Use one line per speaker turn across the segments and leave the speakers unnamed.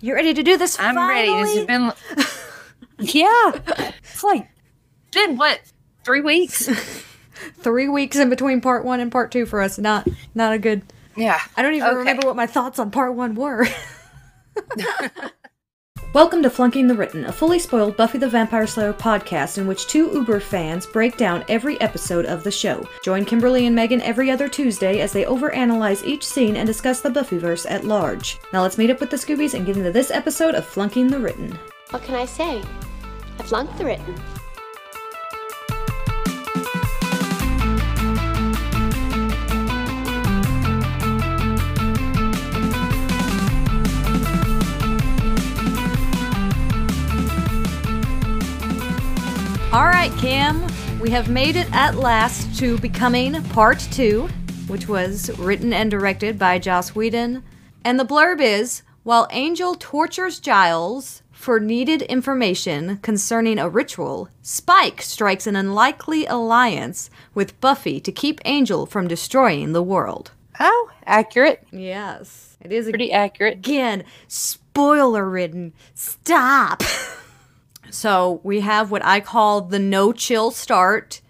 You ready to do this?
I'm ready. This has been. yeah. It's like, been what? Three weeks?
three weeks in between part one and part two for us. Not not a good.
Yeah.
I don't even
Okay.
remember what my thoughts on part one were. Welcome to Flunking the Written, a fully spoiled Buffy the Vampire Slayer podcast in which two Uber fans break down every episode of the show. Join Kimberly and Megan every other Tuesday as they overanalyze each scene and discuss the Buffyverse at large. Now let's meet up with the Scoobies and get into this episode of Flunking the Written.
What can I say? I flunked the written.
All right, Cam, we have made it at last to becoming part two, which was written and directed by Joss Whedon. And the blurb is While Angel tortures Giles for needed information concerning a ritual, Spike strikes an unlikely alliance with Buffy to keep Angel from destroying the world.
Oh, accurate.
Yes, it is
Pretty accurate.
again spoiler ridden stop so we have what i call the no chill start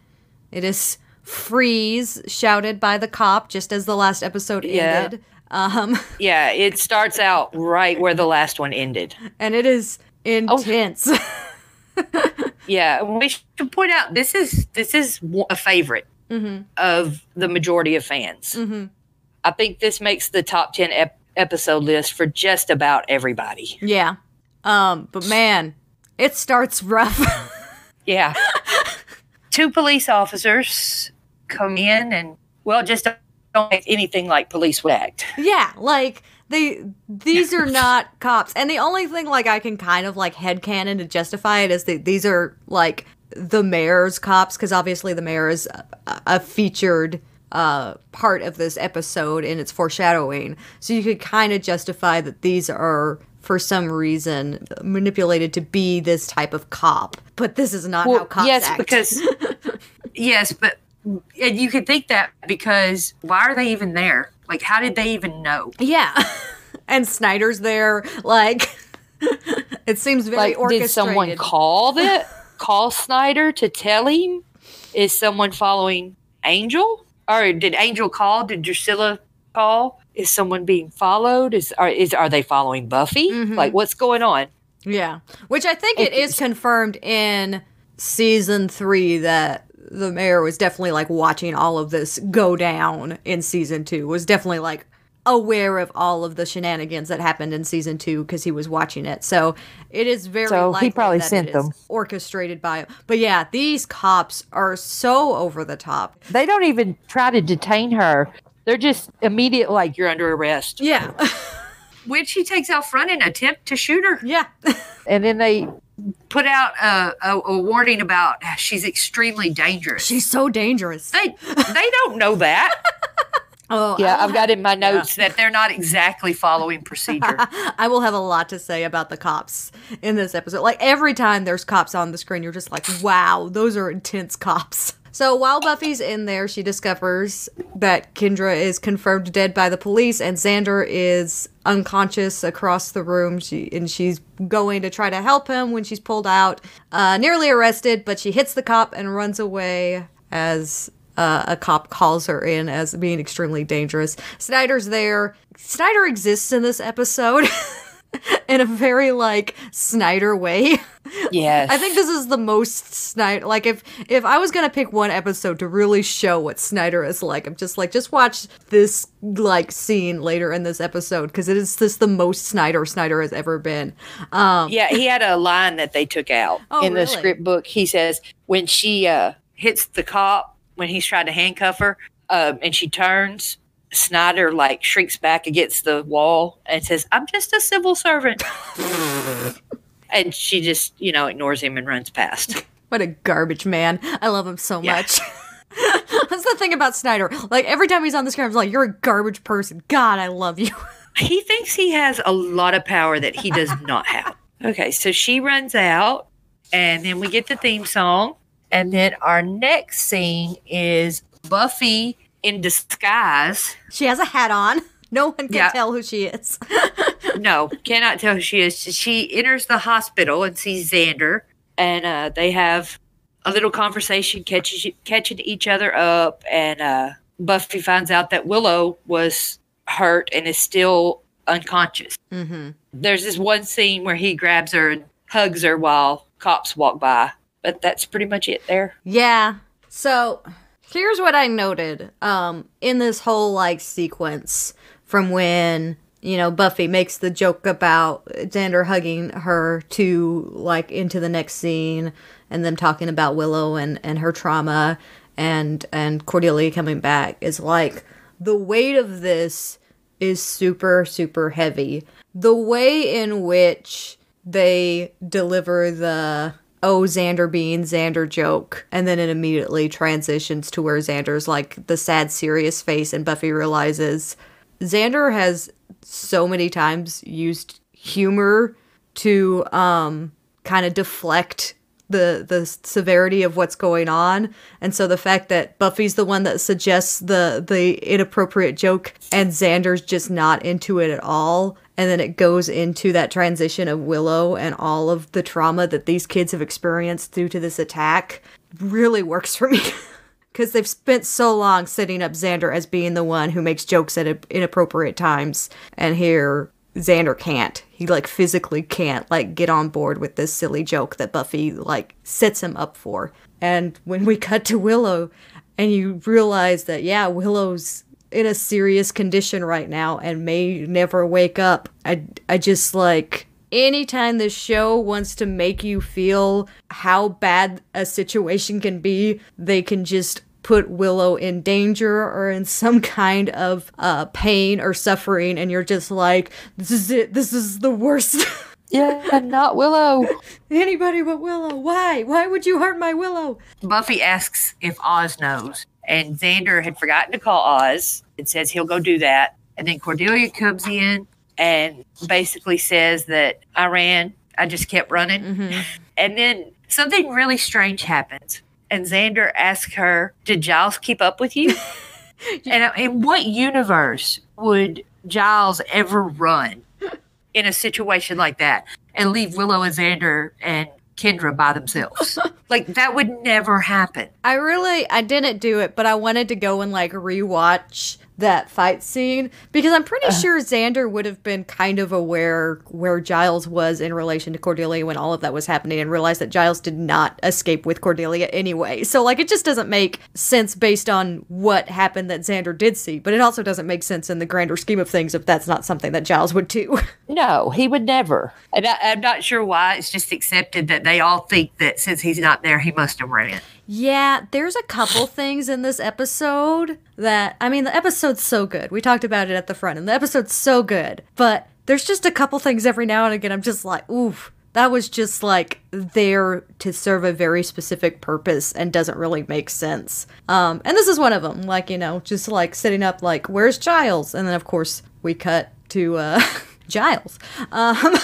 it is freeze shouted by the cop just as the last episode
Yeah.
ended um
Yeah, it starts out right where the last one ended.
and it is intense
Yeah, we should point out this is this is a favorite of the majority of fans. I think this makes the top ten ep- episode list for just about everybody.
yeah um but man it starts rough
Yeah, two police officers come in and well, just don't act anything like police would act.
Yeah, like they these are not cops. And the only thing like I can kind of like headcanon to justify it is that these are like the mayor's cops because obviously the mayor is a, a featured uh part of this episode in its foreshadowing. So you could kind of justify that these are for some reason manipulated to be this type of cop. But this is not how cops
yes,
act.
because yes, but and you could think that because why are they even there? Like, how did they even know?
Yeah. and Snyder's there like it seems very
Like,
orchestrated.
did someone call that? call Snyder to tell him? Is someone following Angel, or did Angel call? Did Drusilla call? Is someone being followed? Is are is are they following Buffy?
Mm-hmm.
Like, what's going on?
Yeah. Which I think it is confirmed in season three that the mayor was definitely like watching all of this go down in season two, was definitely like aware of all of the shenanigans that happened in season two because he was watching it. So it is very
So he probably
that
sent
it is
them.
orchestrated by But yeah, these cops are so over the top.
They don't even try to detain her. They're just immediate, like you're under arrest.
Yeah.
Which he takes out front and attempt to shoot her,
yeah.
and then they put out a, a, a warning about ah, she's extremely dangerous.
She's so dangerous.
they they don't know that.
Oh,
Yeah,
I
I've got in my notes that they're not exactly following procedure.
I will have a lot to say about the cops in this episode. Like every time there's cops on the screen, you're just like, wow, those are intense cops. So while Buffy's in there, she discovers that Kendra is confirmed dead by the police and Xander is unconscious across the room. She and she's going to try to help him when she's pulled out, uh, nearly arrested, but she hits the cop and runs away as uh, a cop calls her in as being extremely dangerous. Snyder's there. Snyder exists in this episode in a very like Snyder way.
yes.
I think this is the most Snyder. Like if if I was gonna pick one episode to really show what Snyder is like, I'm just like just watch this like scene later in this episode because it is just the most Snyder Snyder has ever been. Um,
Yeah, he had a line that they took out
Oh,
in the script book. He says when she uh, hits the cop when he's trying to handcuff her, um, and she turns, Snyder like shrinks back against the wall and says, "I'm just a civil servant," and she just you know ignores him and runs past.
What a garbage man. I love him so
Yeah.
much. That's the thing about Snyder. Like every time he's on the screen, I'm like, "You're a garbage person." God, I love you.
he thinks he has a lot of power that he does not have. Okay, so she runs out, and then we get the theme song, and then our next scene is Buffy in disguise.
She has a hat on. No one can
Yeah.
tell who she is.
no, cannot tell who she is. She enters the hospital and sees Xander, and uh, they have a little conversation, catching catching each other up, and uh, Buffy finds out that Willow was hurt and is still unconscious.
Mm-hmm.
There's this one scene where he grabs her and hugs her while cops walk by, but that's pretty much it there.
Yeah. So here's what I noted um, in this whole like sequence from when you know Buffy makes the joke about Xander hugging her to like into the next scene and them talking about Willow and and her trauma and and Cordelia coming back is like the weight of this is super super heavy. The way in which they deliver the oh Xander being Xander joke and then it immediately transitions to where Xander's like the sad serious face and Buffy realizes Xander has so many times used humor to um kind of deflect the the severity of what's going on. And so the fact that buffy's the one that suggests the the inappropriate joke and xander's just not into it at all. And then it goes into that transition of willow and all of the trauma that these kids have experienced due to this attack really works for me. Because they've spent so long setting up xander as being the one who makes jokes at inappropriate times. And here Xander can't. He like physically can't like get on board with this silly joke that Buffy like sets him up for. And when we cut to Willow and you realize that yeah, Willow's in a serious condition right now and may never wake up. I I just like anytime this show wants to make you feel how bad a situation can be, they can just put Willow in danger or in some kind of uh, pain or suffering, and you're just like, this is it. This is the worst.
yeah, and not Willow.
Anybody but Willow. Why? Why would you hurt my Willow?
Buffy asks if Oz knows, and Xander had forgotten to call Oz and says he'll go do that. And then Cordelia comes in and basically says that I ran, I just kept running.
Mm-hmm.
And then something really strange happens and Xander asks her, Did Giles keep up with you? and uh, in what universe would Giles ever run in a situation like that and leave Willow and Xander and Kendra by themselves? like that would never happen.
I really I didn't do it, but I wanted to go and like rewatch that fight scene because I'm pretty uh, sure Xander would have been kind of aware where Giles was in relation to Cordelia when all of that was happening and realized that Giles did not escape with Cordelia anyway. So like it just doesn't make sense based on what happened that Xander did see, but it also doesn't make sense in the grander scheme of things if that's not something that Giles would do.
No, he would never. And I, I'm not sure why it's just accepted that they all think that since he's not there, he must have ran.
Yeah, there's a couple things in this episode that I mean the episode's so good. We talked about it at the front and the episode's so good. But there's just a couple things every now and again I'm just like, oof, that was just like there to serve a very specific purpose and doesn't really make sense. Um, and this is one of them. Like, you know, just like setting up like, where's Giles? And then of course we cut to uh Giles. Um,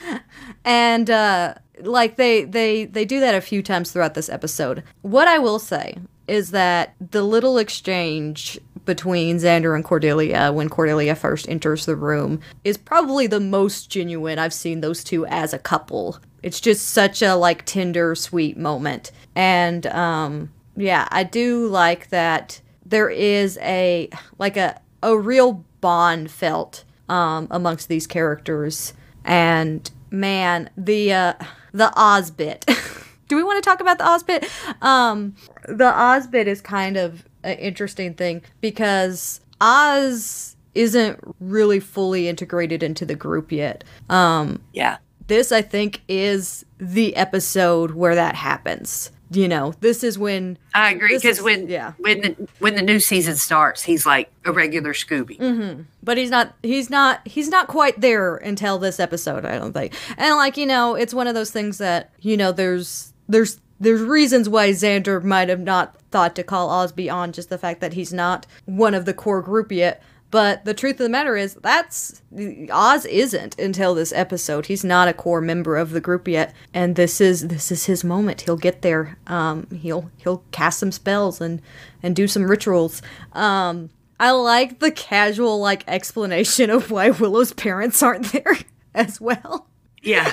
and uh like they they they do that a few times throughout this episode. What I will say is that the little exchange between Xander and Cordelia when Cordelia first enters the room is probably the most genuine I've seen those two as a couple. It's just such a like tender, sweet moment. And um yeah, I do like that there is a like a a real bond felt um amongst these characters and man, the uh the Oz bit. Do we want to talk about the Oz bit? Um, the Oz bit is kind of an interesting thing because Oz isn't really fully integrated into the group yet. Um,
yeah.
This, I think, is the episode where that happens you know, this is when
I agree because when yeah when the when the new season starts, he's like a regular Scooby.
Mm-hmm. But he's not he's not he's not quite there until this episode. I don't think. And like you know, it's one of those things that you know there's there's there's reasons why Xander might have not thought to call Oz on just the fact that he's not one of the core group yet. But the truth of the matter is, that's Oz isn't until this episode. He's not a core member of the group yet, and this is this is his moment. He'll get there. Um, he'll he'll cast some spells and and do some rituals. Um, I like the casual like explanation of why Willow's parents aren't there as well.
Yeah.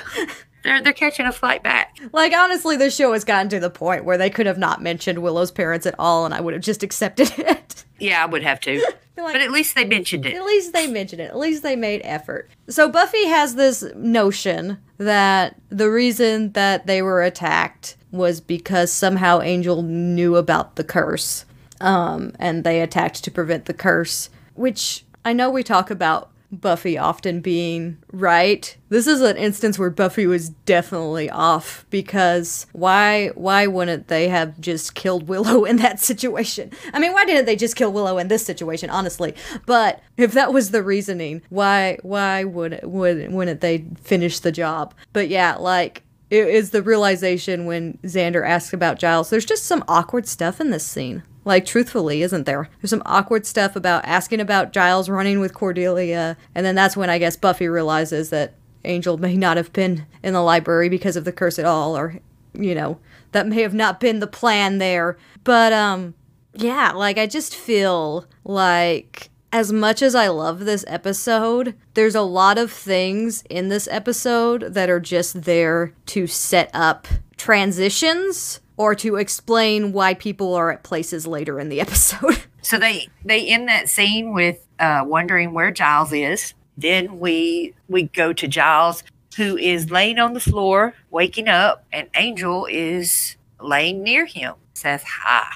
They're they're catching a flight back.
Like honestly, this show has gotten to the point where they could have not mentioned Willow's parents at all, and I would have just accepted it.
Yeah, I would have to.
like-
but at least they mentioned it.
At least they mentioned it. At least they made effort. So Buffy has this notion that the reason that they were attacked was because somehow Angel knew about the curse. Um, and they attacked to prevent the curse, which I know we talk about Buffy often being right. This is an instance where Buffy was definitely off because why why wouldn't they have just killed Willow in that situation? I mean, why didn't they just kill Willow in this situation, honestly? But if that was the reasoning, why why would would wouldn't they finish the job? But yeah, like it is the realization when Xander asks about Giles. There's just some awkward stuff in this scene. Like, truthfully, isn't there? There's some awkward stuff about asking about Giles running with Cordelia, and then that's when I guess Buffy realizes that Angel may not have been in the library because of the curse at all, or, you know, that may have not been the plan there. But, um, yeah, like, I just feel like as much as I love this episode, there's a lot of things in this episode that are just there to set up transitions or to explain why people are at places later in the episode.
So they they end that scene with uh, wondering where Giles is. Then we we go to Giles, who is laying on the floor, waking up, and Angel is laying near him. Says hi,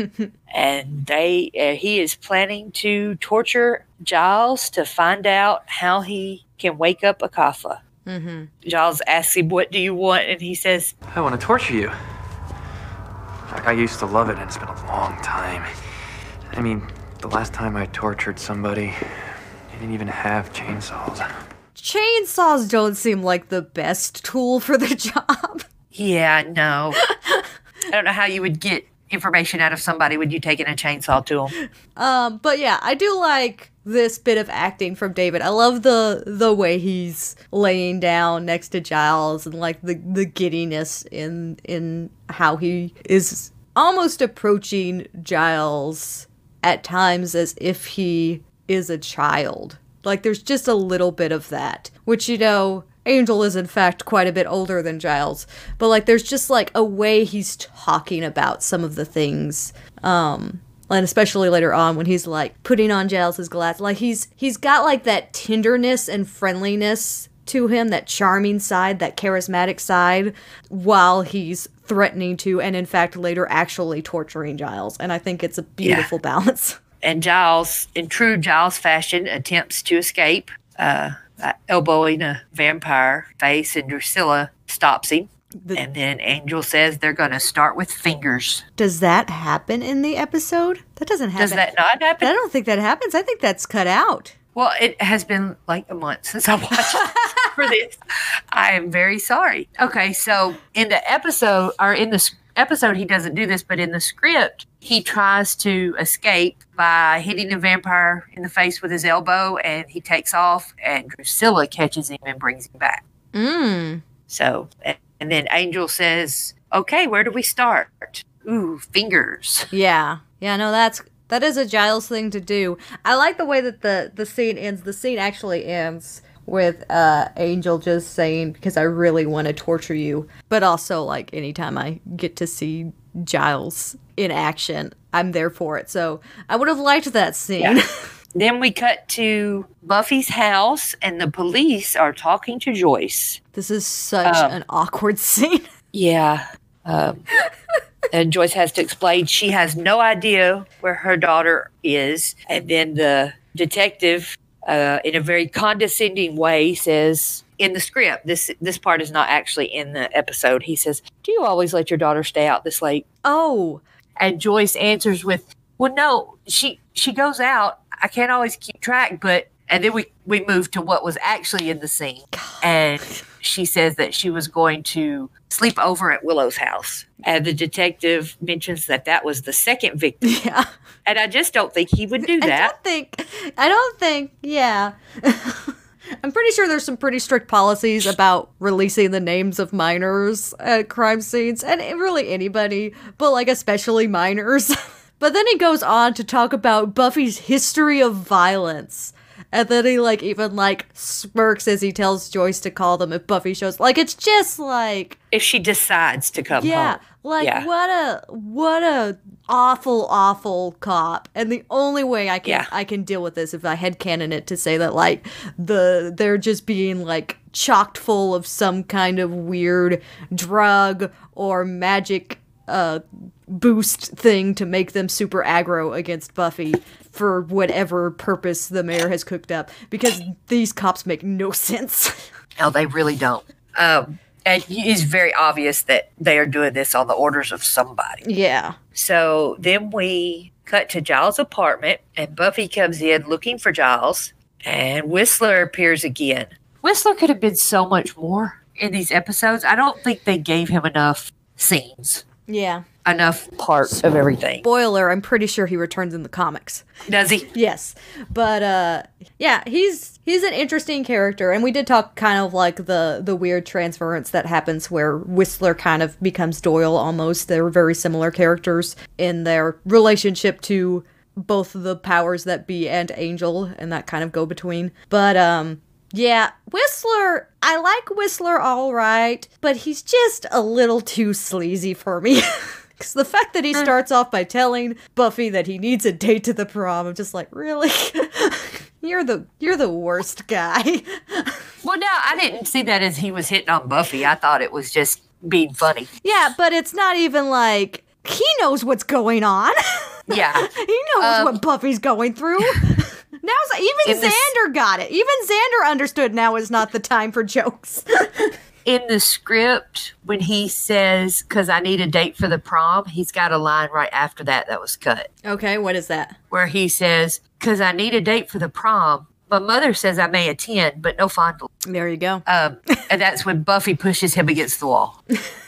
and they uh, he is planning to torture Giles to find out how he can wake up Acathla.
mm-hmm.
Giles asks him, "What do you want?" And he says,
I want to torture you. Like, I used to love it, and it's been a long time. I mean, the last time I tortured somebody, they didn't even have chainsaws.
Chainsaws don't seem like the best tool for the job.
"Yeah, no, I don't know how you would get." Information out of somebody when you taking a chainsaw to them.
Um, but yeah, I do like this bit of acting from David. I love the the way he's laying down next to Giles and like the the giddiness in in how he is almost approaching Giles at times as if he is a child. Like there's just a little bit of that, which you know, Angel is in fact quite a bit older than Giles, but like there's just like a way he's talking about some of the things um and especially later on when he's like putting on Giles's glass. Like he's he's got like that tenderness and friendliness to him that charming side that charismatic side while he's threatening to and in fact later actually torturing Giles and I think it's a beautiful balance.
And Giles, in true Giles fashion, attempts to escape, uh, Uh, elbowing a vampire face, and Drusilla stops him.
The-
and then Angel says they're going to start with fingers.
does that happen in the episode that doesn't happen
Does that not happen?
I don't think that happens I think that's cut out
Well, it has been like a month since I watched it for this. I am very sorry. Okay, so in the episode, or in the episode, he doesn't do this, but in the script, he tries to escape by hitting a vampire in the face with his elbow, and he takes off, and Drusilla catches him and brings him back.
mm.
So, and, and then Angel says, "Okay, where do we start?" Ooh, fingers.
Yeah. Yeah, no, that's that is a Giles thing to do. I like the way that the the scene ends. The scene actually ends with uh Angel just saying because I really want to torture you, but also like anytime I get to see Giles in action, I'm there for it. So, I would have liked that scene.
Yeah. Then we cut to Buffy's house, and the police are talking to Joyce.
this is such
Um,
an awkward scene.
Yeah. Um, and Joyce has to explain she has no idea where her daughter is. And then the detective, uh, in a very condescending way, says, in the script, this this part is not actually in the episode. He says, "Do you always let your daughter stay out this late?"
oh,
And Joyce answers with, "Well, no, she she goes out. I can't always keep track, but." And then we we move to what was actually in the scene, and she says that she was going to sleep over at Willow's house. And the detective mentions that that was the second victim,
yeah.
and I just don't think he would do that.
I don't think. I don't think. Yeah. I'm pretty sure there's some pretty strict policies about releasing the names of minors at crime scenes, and really anybody, but like especially minors. But then he goes on to talk about Buffy's history of violence. And then he like even like smirks as he tells Joyce to call them if Buffy shows. Like it's just like
If she decides to come
yeah,
home.
like
Yeah.
what a what a awful awful cop. And the only way I can
Yeah.
I can deal with this if I had canon it to say that like the they're just being like chocked full of some kind of weird drug or magic uh boost thing to make them super aggro against Buffy for whatever purpose the mayor has cooked up because these cops make no sense.
No, they really don't. Um, and it's very obvious that they are doing this on the orders of somebody.
yeah.
So then we cut to Giles' apartment, and Buffy comes in looking for Giles, and Whistler appears again. Whistler could have been so much more in these episodes. I don't think they gave him enough scenes,
Yeah.
enough parts of everything.
Spoiler, I'm pretty sure he returns in the comics.
Does he?
Yes. But uh yeah, he's he's an interesting character and we did talk kind of like the the weird transference that happens where Whistler kind of becomes Doyle almost. They're very similar characters in their relationship to both the powers that be and Angel and that kind of go between. But um yeah, Whistler, I like Whistler all right, but he's just a little too sleazy for me. Because the fact that he uh. starts off by telling Buffy that he needs a date to the prom, I'm just like, really? you're the you're the worst guy.
Well, no, I didn't see that as he was hitting on Buffy. I thought it was just being funny.
yeah, but it's not even like he knows what's going on.
Yeah.
he knows um, what Buffy's going through. Now even Xander got it. Even Xander understood now is not the time for jokes.
in the script when he says because i need a date for the prom he's got a line right after that that was cut
okay, what is that?
where he says because i need a date for the prom my mother says i may attend but no fondle
There you go.
um, and that's when buffy pushes him against the wall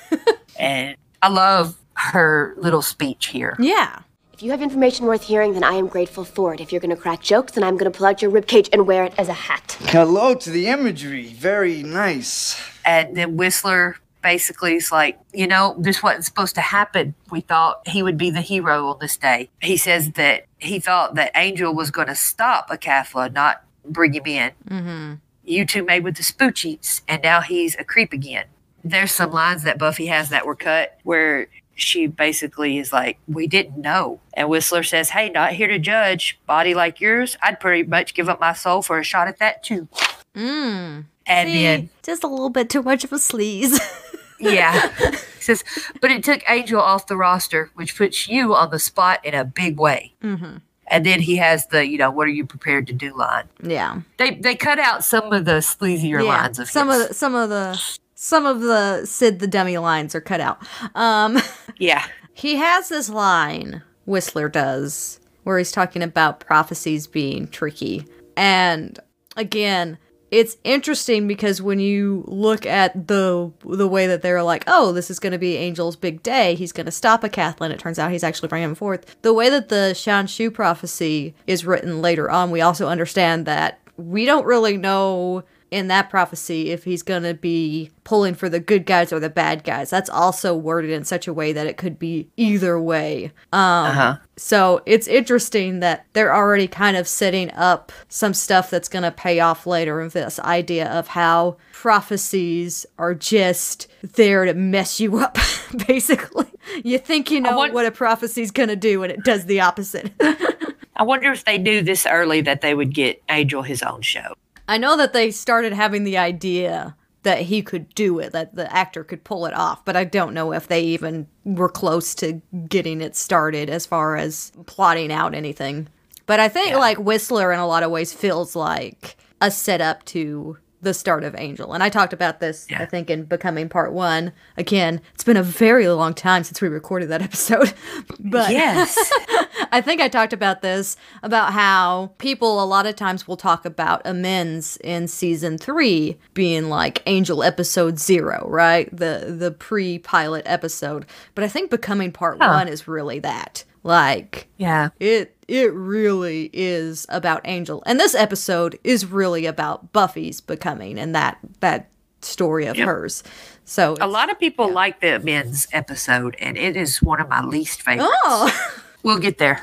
and i love her little speech here
yeah.
If you have information worth hearing, then I am grateful for it. If you're going to crack jokes, then I'm going to pull out your ribcage and wear it as a hat.
Hello to the imagery. Very nice.
and then whistler basically is like you know this wasn't supposed to happen we thought he would be the hero on this day he says that he thought that angel was going to stop Acathla, not bring him in
Mm-hmm.
you two made with the spoochies and now he's a creep again there's some lines that buffy has that were cut where she basically is like we didn't know and whistler says hey not here to judge body like yours i'd pretty much give up my soul for a shot at that too
Mm.
and then
just a little bit too much of a sleaze.
Yeah. He says, but it took Angel off the roster, which puts you on the spot in a big way.
mm-hmm.
And then he has the, you know, what are you prepared to do line.
Yeah.
They they cut out some of the sleazier lines of
some
his.
of the, some of the some of the Sid the dummy lines are cut out. Um,
yeah.
he has this line Whistler does where he's talking about prophecies being tricky, and again. It's interesting because when you look at the the way that they're like, oh, this is going to be Angel's big day. He's going to stop Acathla. It turns out he's actually bringing him forth. The way that the Shanshu prophecy is written later on, we also understand that we don't really know in that prophecy if he's going to be pulling for the good guys or the bad guys. That's also worded in such a way that it could be either way. Um,
Uh-huh.
So it's interesting that they're already kind of setting up some stuff that's going to pay off later of this idea of how prophecies are just there to mess you up, basically. You think you know
want-
what a prophecy's going to do, and it does the opposite.
I wonder if they knew this early that they would get Angel his own show.
I know that they started having the idea that he could do it, that the actor could pull it off, but I don't know if they even were close to getting it started as far as plotting out anything. But I think like Whistler in a lot of ways feels like a setup to the start of Angel. And I talked about this, I think, in Becoming Part One. Again, it's been a very long time since we recorded that episode. but
Yes.
I think I talked about this about how people a lot of times will talk about amends in season three being like Angel episode zero, right? The the pre pilot episode. But I think becoming part
Huh.
one is really that. Like
yeah.
it it really is about Angel. And this episode is really about Buffy's becoming and that that story of
Yep.
hers. So
A lot of people like the men's episode, and it is one of my least favorites.
Oh
We'll get there.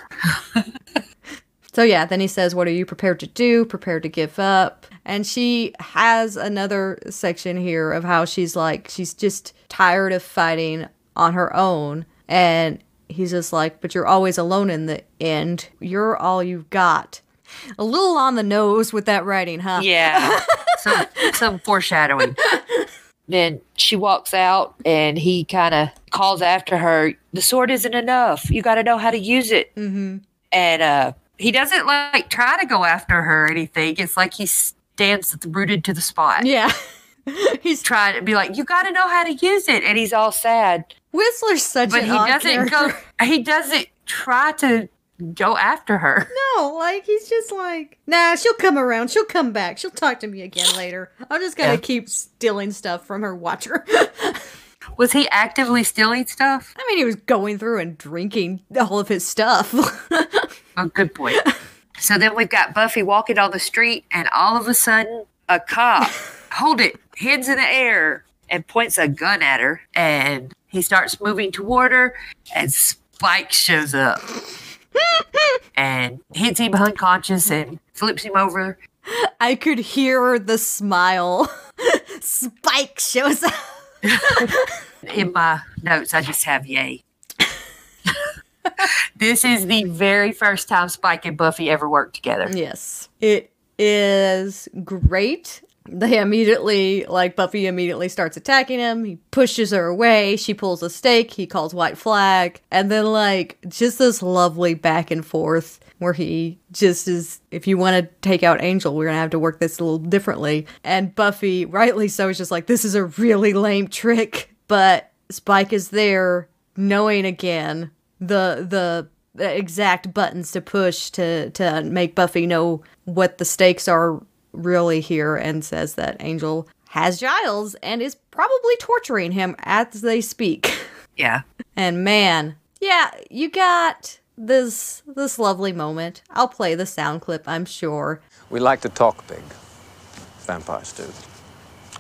So yeah, then he says, "What are you prepared to do? Prepared to give up?" And she has another section here of how she's like she's just tired of fighting on her own and he's just like, "But you're always alone in the end. You're all you've got." A little on the nose with that writing, huh?
Yeah. some some foreshadowing. Then she walks out and he kind of calls after her, The sword isn't enough. You got to know how to use it.
Mm-hmm.
And uh, he doesn't like try to go after her or anything. It's like he stands rooted to the spot.
Yeah. he's
Trying to be like, You got to know how to use it. And he's all sad.
Whistler's such
But
an
he
odd
doesn't
character.
go, he doesn't try to go after her.
No, like he's just like, nah, she'll come around. She'll come back. She'll talk to me again later. I'm just gonna
Yeah.
keep stealing stuff from her watcher.
Was he actively stealing stuff?
I mean, he was going through and drinking all of his stuff.
Oh, good point. So then we've got Buffy walking on the street, and all of a sudden, a cop, hold it, hands in the air, and points a gun at her. And he starts moving toward her, and Spike shows up and hits him unconscious and flips him over.
I could hear the smile. Spike shows up.
In my notes, I just have yay. this is the very first time Spike and Buffy ever worked together.
Yes, it is great. They immediately, like Buffy, immediately starts attacking him. He pushes her away. She pulls a stake. He calls white flag, and then like just this lovely back and forth where he just is. If you want to take out Angel, we're gonna have to work this a little differently. And Buffy, rightly so, is just like this is a really lame trick, but Spike is there, knowing again the the the exact buttons to push to to make Buffy know what the stakes are really here and says that Angel has Giles and is probably torturing him as they speak.
Yeah.
And man, yeah, you got this this lovely moment. I'll play the sound clip, I'm sure.
We like to talk big. Vampires do.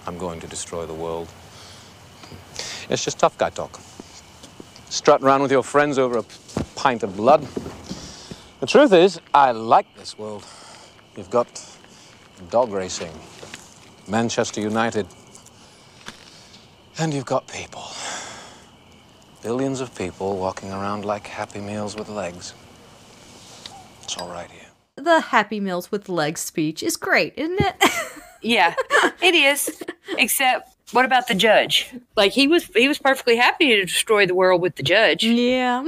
I'm going to destroy the world. It's just tough guy talk. Strutting around with your friends over a pint of blood. The truth is, I like this world. You've got dog racing, Manchester United, and you've got people. Billions of people walking around like Happy Meals with legs. It's all right here.
The Happy Meals with Legs speech is great, isn't it?
Yeah, it is. Except, what about the judge? Like he was, he was perfectly happy to destroy the world with the judge.
yeah.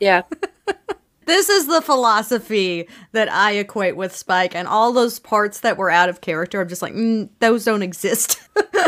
Yeah,
This is the philosophy that I equate with Spike, and all those parts that were out of character, I'm just like, mm, those don't exist.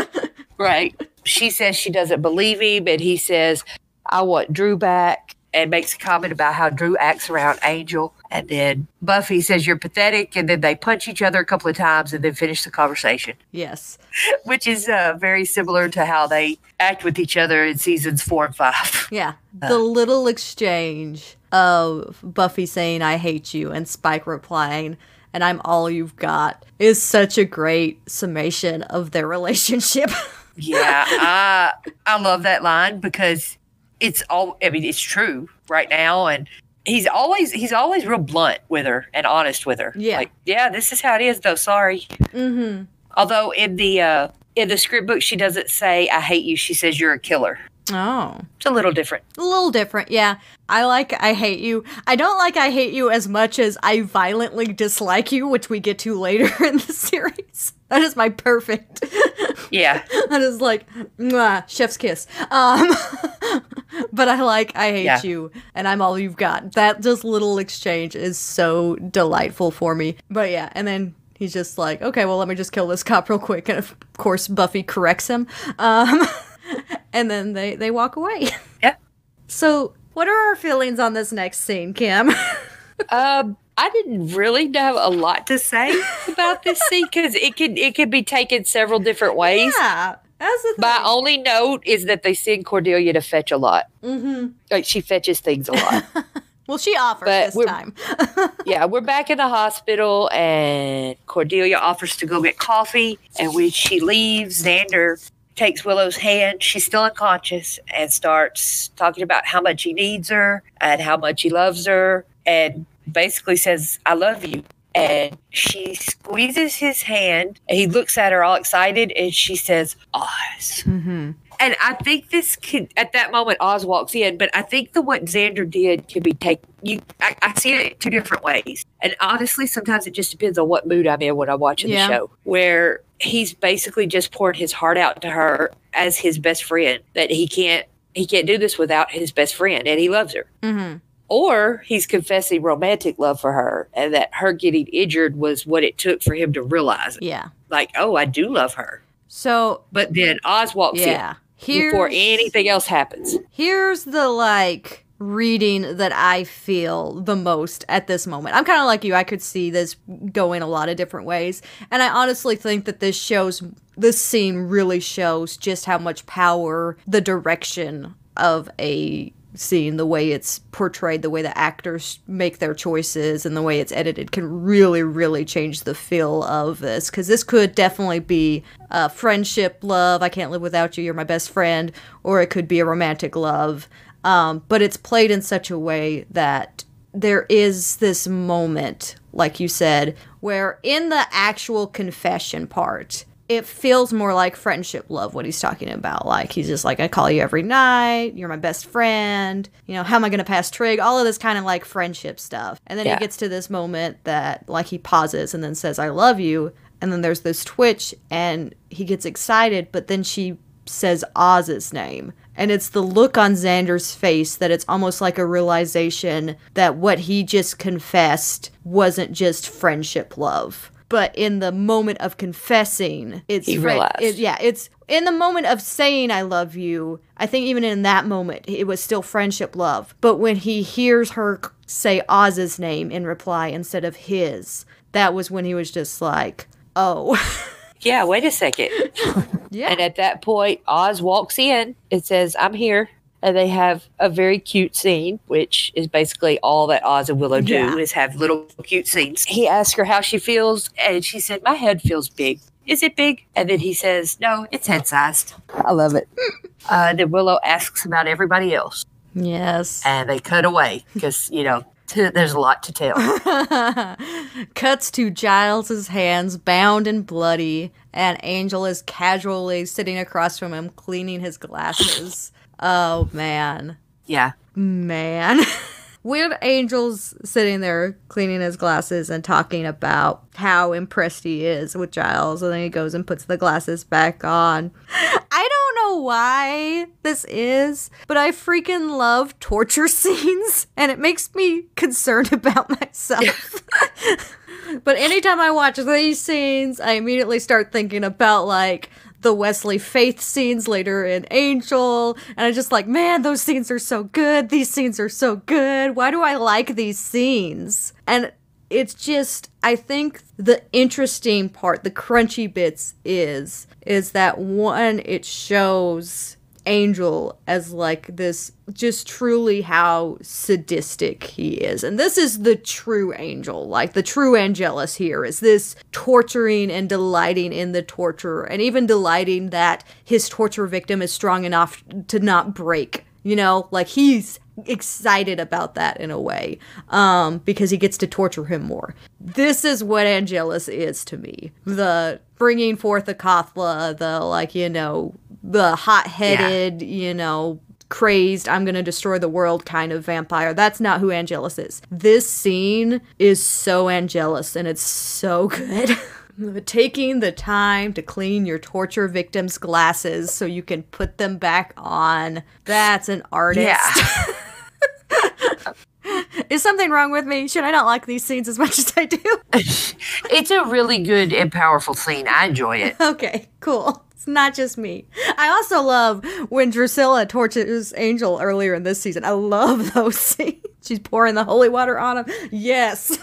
right. She says she doesn't believe him, and he says, "I want Drew back," and makes a comment about how Drew acts around Angel. And then Buffy says, "You're pathetic," and then they punch each other a couple of times, and then finish the conversation,
yes.
which is uh, very similar to how they act with each other in seasons four and five.
Yeah. The little exchange of Buffy saying, I hate you, and Spike replying, and I'm all you've got, is such a great summation of their relationship.
Yeah, I I love that line because it's all I mean, it's true right now and he's always he's always real blunt with her and honest with her.
Yeah.
Like, yeah, this is how it is though, sorry.
mm-hmm.
Although in the uh in the script book she doesn't say I hate you, she says you're a killer.
Oh.
It's a little different.
A little different, yeah. I like I hate you. I don't like I hate you as much as I violently dislike you, which we get to later in the series. That is my perfect.
Yeah.
that is like mwah, chef's kiss. Um but I like I hate
Yeah.
you and I'm all you've got. That just little exchange is so delightful for me. But yeah, and then he's just like, okay, well let me just kill this cop real quick and of course Buffy corrects him. Um and then they they walk away.
Yeah.
So, what are our feelings on this next scene, Kim?
Um I didn't really have a lot to say about this scene because it could it could be taken several different ways.
yeah, that's the thing.
My only note is that they send Cordelia to fetch a lot.
Mm-hmm.
Like she fetches things a lot.
Well, she offers
But
this time.
yeah, we're back in the hospital, and Cordelia offers to go get coffee. And when she leaves, Xander takes Willow's hand. She's still unconscious and starts talking about how much he needs her and how much he loves her and basically says, I love you. And she squeezes his hand and he looks at her all excited and she says, Oz.
Mm-hmm.
And I think this could, at that moment, Oz walks in, but I think the what Xander did can be taken. You, I, I see it two different ways. And honestly, sometimes it just depends on what mood I'm in when I'm watching
Yeah.
the show. Where he's basically just poured his heart out to her as his best friend. That he can't, he can't do this without his best friend, and he loves her.
Mm-hmm.
Or he's confessing romantic love for her, and that her getting injured was what it took for him to realize it.
Yeah.
Like, oh, I do love her.
So
But then Oz walks
yeah.
in
Here's,
before anything else happens.
here's the like reading that I feel the most at this moment. I'm kind of like you. I could see this going a lot of different ways. And I honestly think that this shows this scene really shows just how much power the direction of a scene, the way it's portrayed, the way the actors make their choices, and the way it's edited can really, really change the feel of this. Because this could definitely be a friendship love, I can't live without you, you're my best friend, or it could be a romantic love. Um, but it's played in such a way that there is this moment, like you said, where in the actual confession part, it feels more like friendship love what he's talking about. Like he's just like i call you every night. You're my best friend. You know how am i going to pass trig? All of this kind of like friendship stuff. And then
Yeah.
he gets to this moment that like he pauses and then says i love you. And then there's this twitch and he gets excited but then she says oz's name and it's the look on xander's face that it's almost like a realization that what he just confessed wasn't just friendship love but in the moment of confessing, it's
He realized.
it- yeah, it's in the moment of saying I love you. I think even in that moment, it was still friendship love. But when he hears her say Oz's name in reply instead of his, that was when he was just like, "Oh,
Yeah, wait a second.
yeah,
And at that point, Oz walks in and says, I'm here. And they have a very cute scene, which is basically all that Oz and Willow do
Yeah.
is have little cute scenes. He asks her how she feels, and she said, My head feels big. Is it big? And then he says, No, it's head sized. I love it. Uh, then Willow asks about everybody else,
yes."
and they cut away because, you know, there's a lot to tell.
Cuts to Giles's hands bound and bloody, and Angel is casually sitting across from him, cleaning his glasses. oh man.
yeah.
man. Weird Angel's sitting there cleaning his glasses and talking about how impressed he is with Giles, and then he goes and puts the glasses back on. I don't know why this is, but I freaking love torture scenes, and it makes me concerned about myself. but anytime I watch these scenes, I immediately start thinking about like the Wesley Faith scenes later in Angel, and I just like, man, those scenes are so good. These scenes are so good. Why do I like these scenes? And it's just I think the interesting part, the crunchy bits is is that one it shows Angel as like this just truly how sadistic he is. And this is the true angel, like the true Angelus here is this torturing and delighting in the torture and even delighting that his torture victim is strong enough to not break. You know, like he's excited about that in a way um because he gets to torture him more this is what angelus is to me the bringing forth the Acathla the like you know the hot-headed you know crazed i'm gonna destroy the world kind of vampire that's not who angelus is this scene is so angelus and it's so good Taking the time to clean your torture victims' glasses so you can put them back on. That's an artist.
Yeah.
Is something wrong with me? Should I not like these scenes as much as I do?
it's a really good and powerful scene. I enjoy it.
okay, cool. It's not just me. I also love when Drusilla tortures Angel earlier in this season. I love those scenes. She's pouring the holy water on him. Yes.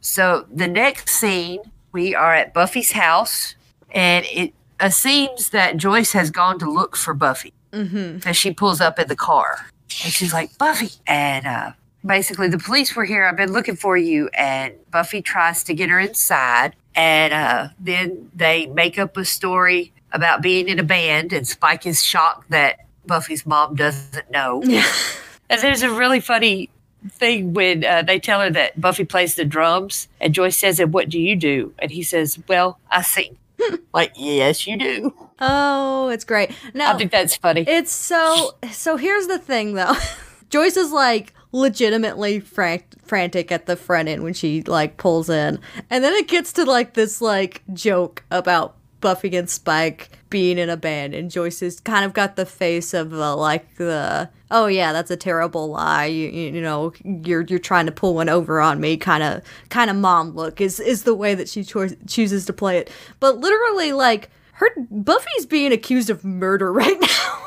So the next scene, we are at Buffy's house, and it uh, seems that Joyce has gone to look for Buffy. Mm-hmm. And she pulls up in the car, and she's like, "Buffy!" And uh, basically, the police were here. I've been looking for you. And Buffy tries to get her inside, and uh, then they make up a story about being in a band, and Spike is shocked that Buffy's mom doesn't know. and there's a really funny thing when uh, they tell her that Buffy plays the drums, and Joyce says, "And what do you do?" And he says, "Well, I sing." like, yes, you do.
Oh, it's great. No,
I think that's funny.
It's so so here's the thing though. Joyce is like legitimately frantic at the front end when she like pulls in. And then it gets to like this like joke about Buffy and Spike being in a band and Joyce has kind of got the face of the like the oh yeah that's a terrible lie you, you, you know you're you're trying to pull one over on me kind of kind of mom look is is the way that she cho- chooses to play it but literally like her Buffy's being accused of murder right now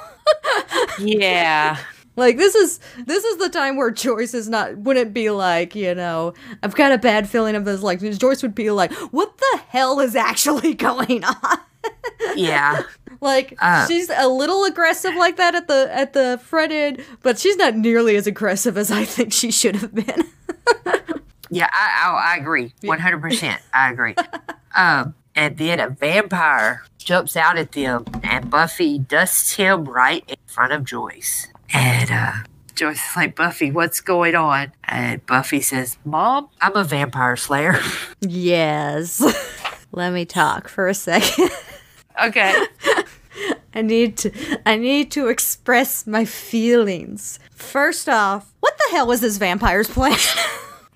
yeah.
Like this is this is the time where Joyce is not wouldn't be like, you know, I've got a bad feeling of this like Joyce would be like, what the hell is actually going on?
Yeah.
like
Uh.
she's a little aggressive like that at the at the front end, but she's not nearly as aggressive as I think she should have been.
Yeah, I, I, I agree. 100%. I agree. Um, and then a vampire jumps out at them, and Buffy dusts him right in front of Joyce. And uh, Joyce is like, Buffy, what's going on? And Buffy says, Mom, I'm a vampire slayer.
yes. Let me talk for a second.
okay.
I need to I need to express my feelings. First off, what the hell was this vampire's plan?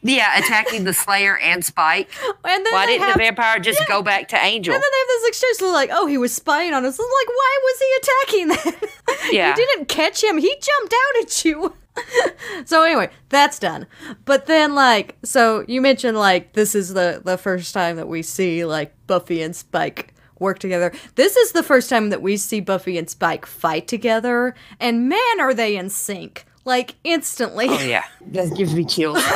Yeah, attacking the Slayer and Spike.
and then
Why didn't
have,
the vampire just
Yeah.
go back to Angel?
And then they have this exchange they're like, oh, he was spying on us. I'm like, why was he attacking then?
Yeah.
you didn't catch him. He jumped out at you. so anyway, that's done. But then like, so you mentioned like this is the the first time that we see like Buffy and Spike work together. This is the first time that we see Buffy and Spike fight together, and man, are they in sync. Like instantly.
Oh, yeah. That gives me chills.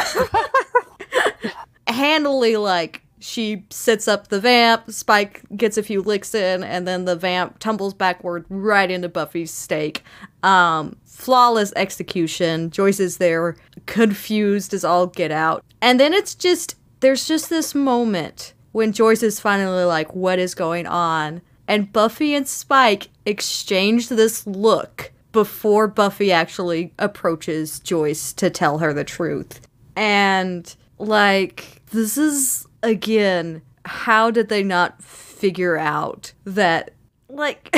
handily like she sits up the vamp spike gets a few licks in and then the vamp tumbles backward right into buffy's stake um flawless execution joyce is there confused as all get out and then it's just there's just this moment when joyce is finally like what is going on and buffy and spike exchange this look before buffy actually approaches joyce to tell her the truth. And like this is again how did they not figure out that like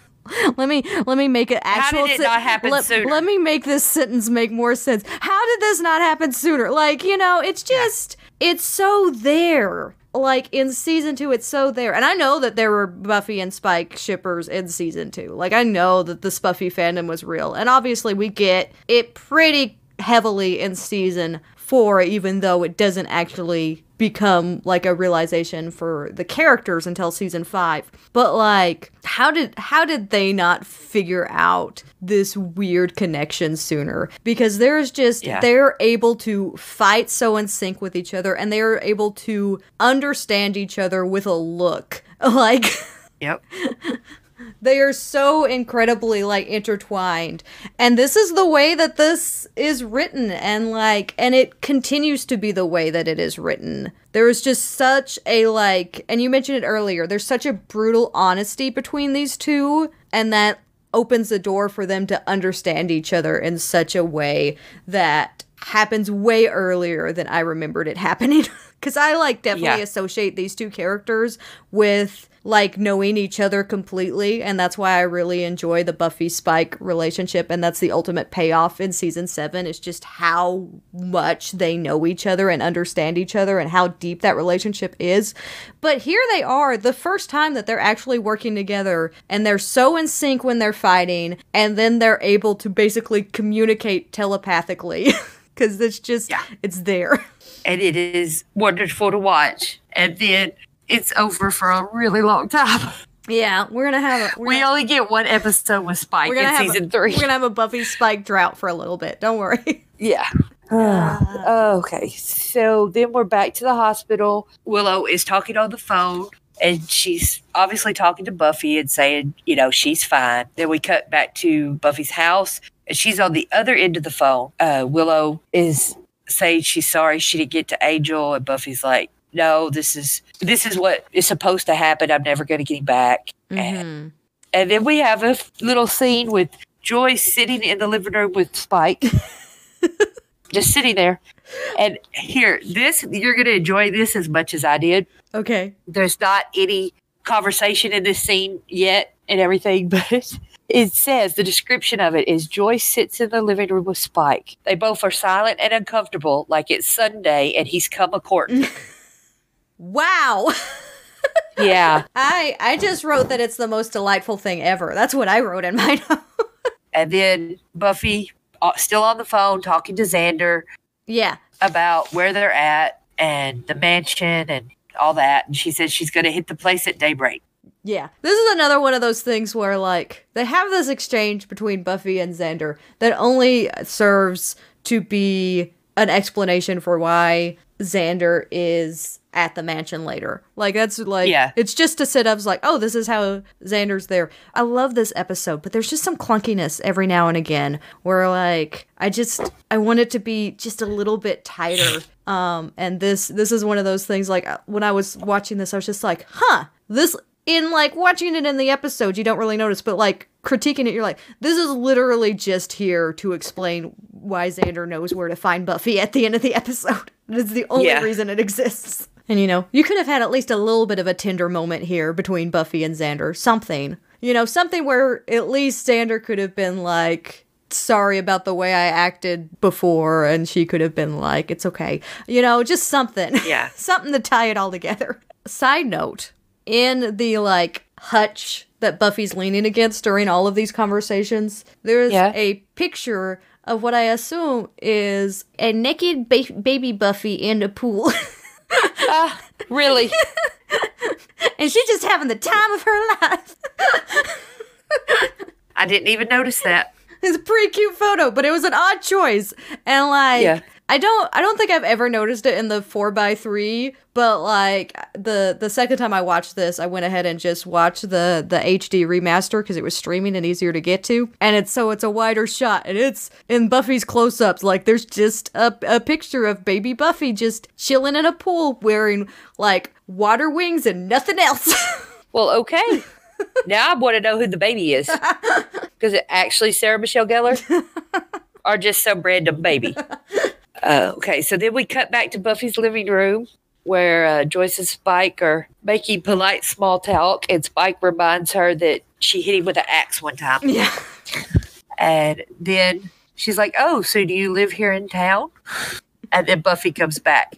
let me let me make it actual
did it not happen
let,
sooner?
let me make this sentence make more sense. How did this not happen sooner? Like you know it's just it's so there like in season two it's so there. And i know that there were buffy and spike shippers in season two. Like i know that the spuffy fandom was real. And obviously we get it pretty heavily in season four, even though it doesn't actually become like a realization for the characters until season five. But like, how did how did they not figure out this weird connection sooner? Because there's just
Yeah.
they're able to fight so in sync with each other, and they're able to understand each other with a look. Like.
yep.
They are so incredibly like intertwined. And this is the way that this is written and like and it continues to be the way that it is written. There is just such a like and you mentioned it earlier, there's such a brutal honesty between these two and that opens the door for them to understand each other in such a way that happens way earlier than I remembered it happening. Cause I like definitely
Yeah.
associate these two characters with like knowing each other completely and that's why I really enjoy the Buffy Spike relationship and that's the ultimate payoff in season 7 is just how much they know each other and understand each other and how deep that relationship is. But here they are the first time that they're actually working together and they're so in sync when they're fighting and then they're able to basically communicate telepathically cuz it's just
Yeah.
it's there.
And it is wonderful to watch. And then it's over for a really long time.
Yeah, we're going to have a, we're
We
gonna-
only get one episode with Spike
We're gonna
in
have
season
a,
three.
We're gonna have a Buffy Spike drought for a little bit. Don't worry.
Yeah. okay. So then we're back to the hospital. Willow is talking on the phone and she's obviously talking to Buffy and saying, you know, she's fine. Then we cut back to Buffy's house and she's on the other end of the phone. Uh, Willow is saying she's sorry she didn't get to Angel and Buffy's like, no, this is this is what is supposed to happen. I'm never going to get him back. And, mm-hmm. and then we have a little scene with Joyce sitting in the living room with Spike, just sitting there. And here, this you're going to enjoy this as much as I did.
Okay.
There's not any conversation in this scene yet and everything, but it says the description of it is Joyce sits in the living room with Spike. They both are silent and uncomfortable, like it's Sunday and he's come a courting.
Wow.
yeah.
I I just wrote that it's the most delightful thing ever. That's what I wrote in my note.
And then Buffy, uh, still on the phone, talking to Xander
yeah.
about where they're at and the mansion and all that. And she says she's going to hit the place at daybreak.
Yeah. This is another one of those things where like they have this exchange between Buffy and Xander that only serves to be an explanation for why Xander is at the mansion later. Like that's like
Yeah.
it's just to set up like, oh, this is how Xander's there. I love this episode, but there's just some clunkiness every now and again where like I just I want it to be just a little bit tighter. Um and this this is one of those things like uh, when I was watching this I was just like, "Huh, this in like watching it in the episode you don't really notice, but like critiquing it you're like, this is literally just here to explain why Xander knows where to find Buffy at the end of the episode. It's the only
Yeah.
reason it exists. And you know, you could have had at least a little bit of a tender moment here between Buffy and Xander. Something. You know, something where at least Xander could have been like, sorry about the way I acted before, and she could have been like, it's okay. You know, just something.
Yeah.
something to tie it all together. Side note, in the like hutch that Buffy's leaning against during all of these conversations, there's
Yeah.
a picture of what I assume is a naked ba- baby Buffy in a pool.
Ah, really?
and she's just having the time of her life.
I didn't even notice that.
It's a pretty cute photo, but it was an odd choice. And like
Yeah.
I don't I don't think I've ever noticed it in the four by three, but like the the second time I watched this, I went ahead and just watched the the HD remaster because it was streaming and easier to get to. And it's so it's a wider shot and it's in Buffy's close ups. Like there's just a, a picture of baby Buffy just chilling in a pool wearing like water wings and nothing else.
Well, okay. now I want to know who the baby is. Because it actually Sarah Michelle Gellar or just some random baby. Uh, okay, so then we cut back to Buffy's living room where uh, Joyce and Spike are making polite small talk, and Spike reminds her that she hit him with an axe one time.
yeah.
And then she's like, Oh, so do you live here in town? And then Buffy comes back.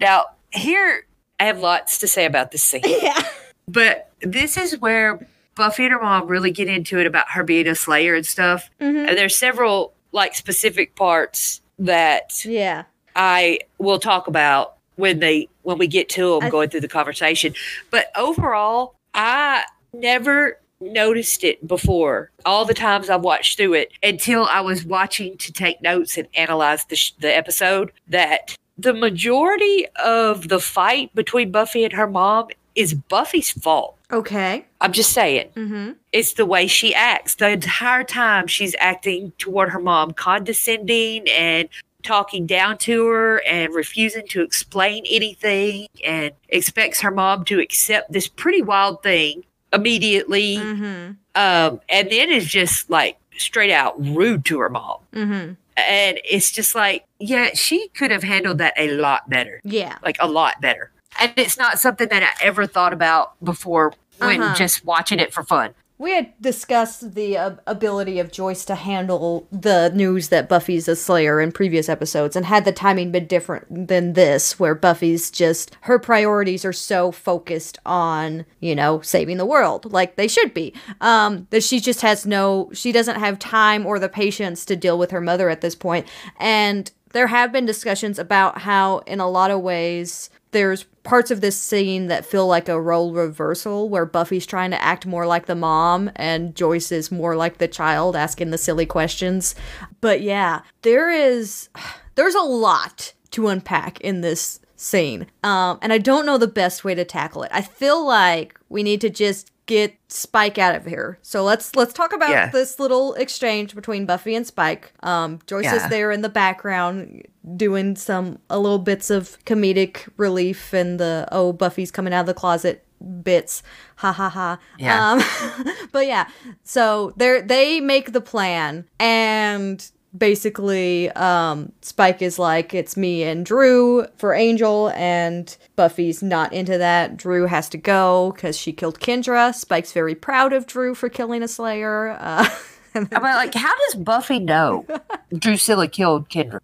Now, here, I have lots to say about this scene.
Yeah.
But this is where Buffy and her mom really get into it about her being a slayer and stuff. And there's several like specific parts that
Yeah.
I will talk about when they when we get to them
I-
going through the conversation. But overall, I never noticed it before all the times I've watched through it until I was watching to take notes and analyze the, sh- the episode that the majority of the fight between Buffy and her mom is Buffy's fault.
Okay.
I'm just saying.
Mm-hmm.
It's the way she acts. The entire time she's acting toward her mom, condescending and talking down to her and refusing to explain anything and expects her mom to accept this pretty wild thing immediately.
Mm-hmm.
Um, and then is just like straight out rude to her mom.
Mm-hmm.
And it's just like, yeah, she could have handled that a lot better
Yeah.
like a lot better. And it's not something that I ever thought about before when
Uh-huh.
just watching it for fun.
We had discussed the uh, ability of Joyce to handle the news that Buffy's a Slayer in previous episodes, and had the timing been different than this, where Buffy's just her priorities are so focused on, you know, saving the world, like they should be, um, that she just has no, she doesn't have time or the patience to deal with her mother at this point. And there have been discussions about how, in a lot of ways, there's parts of this scene that feel like a role reversal where Buffy's trying to act more like the mom and Joyce is more like the child asking the silly questions. But yeah, there is there's a lot to unpack in this scene. Um and I don't know the best way to tackle it. I feel like we need to just get Spike out of here. So let's let's talk about
Yeah.
this little exchange between Buffy and Spike. Um, Joyce
Yeah.
is there in the background doing some a little bits of comedic relief and the oh Buffy's coming out of the closet bits. Ha ha ha.
Yeah.
Um, but yeah, so they they make the plan and basically um spike is like it's me and Dru for angel and buffy's not into that. Dru has to go because she killed kendra. Spike's very proud of Dru for killing a slayer. Uh
I mean, like, how does Buffy know Drusilla killed Kendra?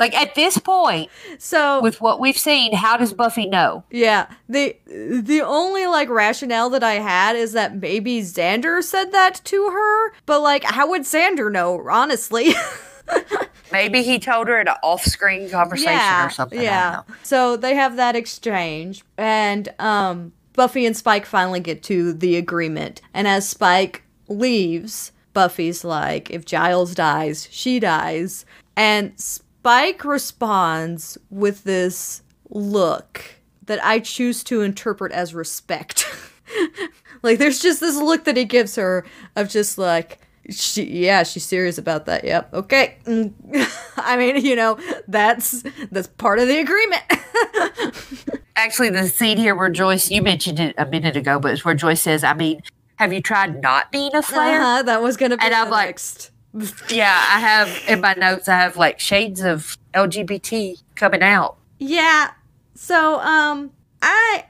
Like at this point,
so
with what we've seen, how does Buffy know?
yeah the the only like rationale that i had is that maybe xander said that to her but like how would xander know honestly
Maybe he told her in an off-screen conversation or something. I
Yeah. So they have that exchange, and um, Buffy and Spike finally get to the agreement. And as Spike leaves, Buffy's like, "If Giles dies, she dies." And Spike responds with this look that I choose to interpret as respect. like, there's just this look that he gives her of just like. She, yeah, she's serious about that. Yep. Okay. Mm. I mean, you know, that's that's part of the agreement.
Actually, the scene here where Joyce, you mentioned it a minute ago, but it's where Joyce says, "I mean, have you tried not being a slayer?"
Uh-huh, that was gonna be
And I'm
the
like-
next.
Yeah, I have in my notes. I have like shades of LGBT coming out.
Yeah. So, um, I,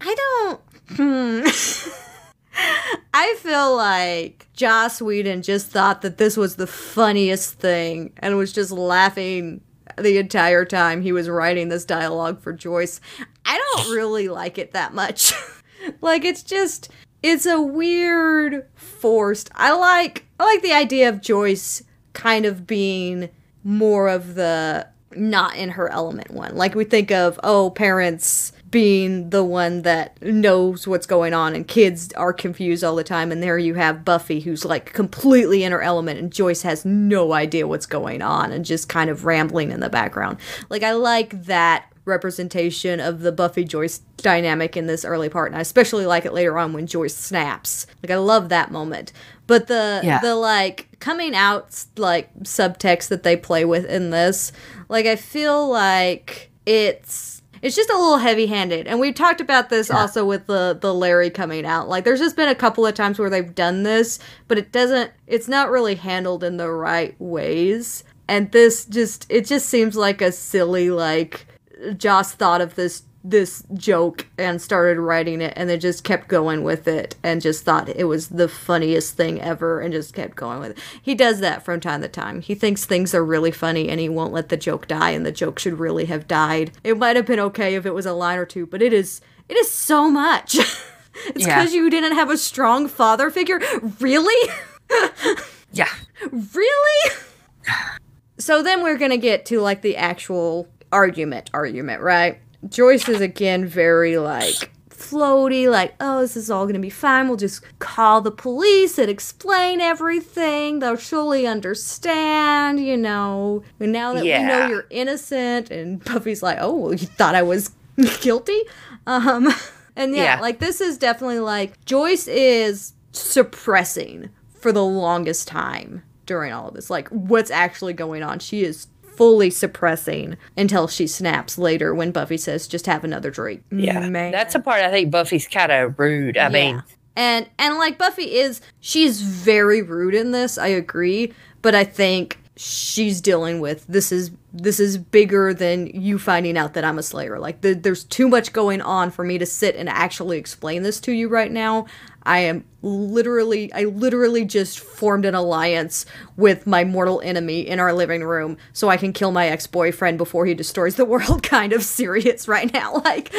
I don't. Hmm. I feel like Joss Whedon just thought that this was the funniest thing and was just laughing the entire time he was writing this dialogue for Joyce. I don't really like it that much. like it's just it's a weird forced. I like I like the idea of Joyce kind of being more of the not in her element one. Like we think of oh parents being the one that knows what's going on and kids are confused all the time and there you have Buffy who's like completely in her element and Joyce has no idea what's going on and just kind of rambling in the background. Like I like that representation of the Buffy Joyce dynamic in this early part and I especially like it later on when Joyce snaps. Like I love that moment. But the
Yeah.
the like coming out like subtext that they play with in this, like I feel like it's it's just a little heavy-handed and we talked about this also with the the larry coming out like there's just been a couple of times where they've done this but it doesn't it's not really handled in the right ways and this just it just seems like a silly like joss thought of this this joke and started writing it and then just kept going with it and just thought it was the funniest thing ever and just kept going with it. He does that from time to time. He thinks things are really funny and he won't let the joke die and the joke should really have died. It might have been okay if it was a line or two, but it is it is so much. it's
Yeah.
because you didn't have a strong father figure. Really?
Yeah.
really? so then we're gonna get to like the actual argument argument, right? Joyce is again very like floaty, like, oh, this is all gonna be fine. We'll just call the police and explain everything. They'll surely understand, you know. And now that we know you're innocent, and Buffy's like, oh, well, you thought I was guilty? Um, and yeah,
Yeah.
like this is definitely like Joyce is suppressing for the longest time during all of this. Like, what's actually going on? She is fully suppressing until she snaps later when Buffy says, "Just have another drink."
Yeah.
Man.
That's a part I think Buffy's kind of rude. I mean,
and and like Buffy is she's very rude in this, I agree, but I think she's dealing with this is this is bigger than you finding out that I'm a slayer. Like the, there's too much going on for me to sit and actually explain this to you right now. I am literally I literally just formed an alliance with my mortal enemy in our living room so I can kill my ex-boyfriend before he destroys the world kind of serious right now. Like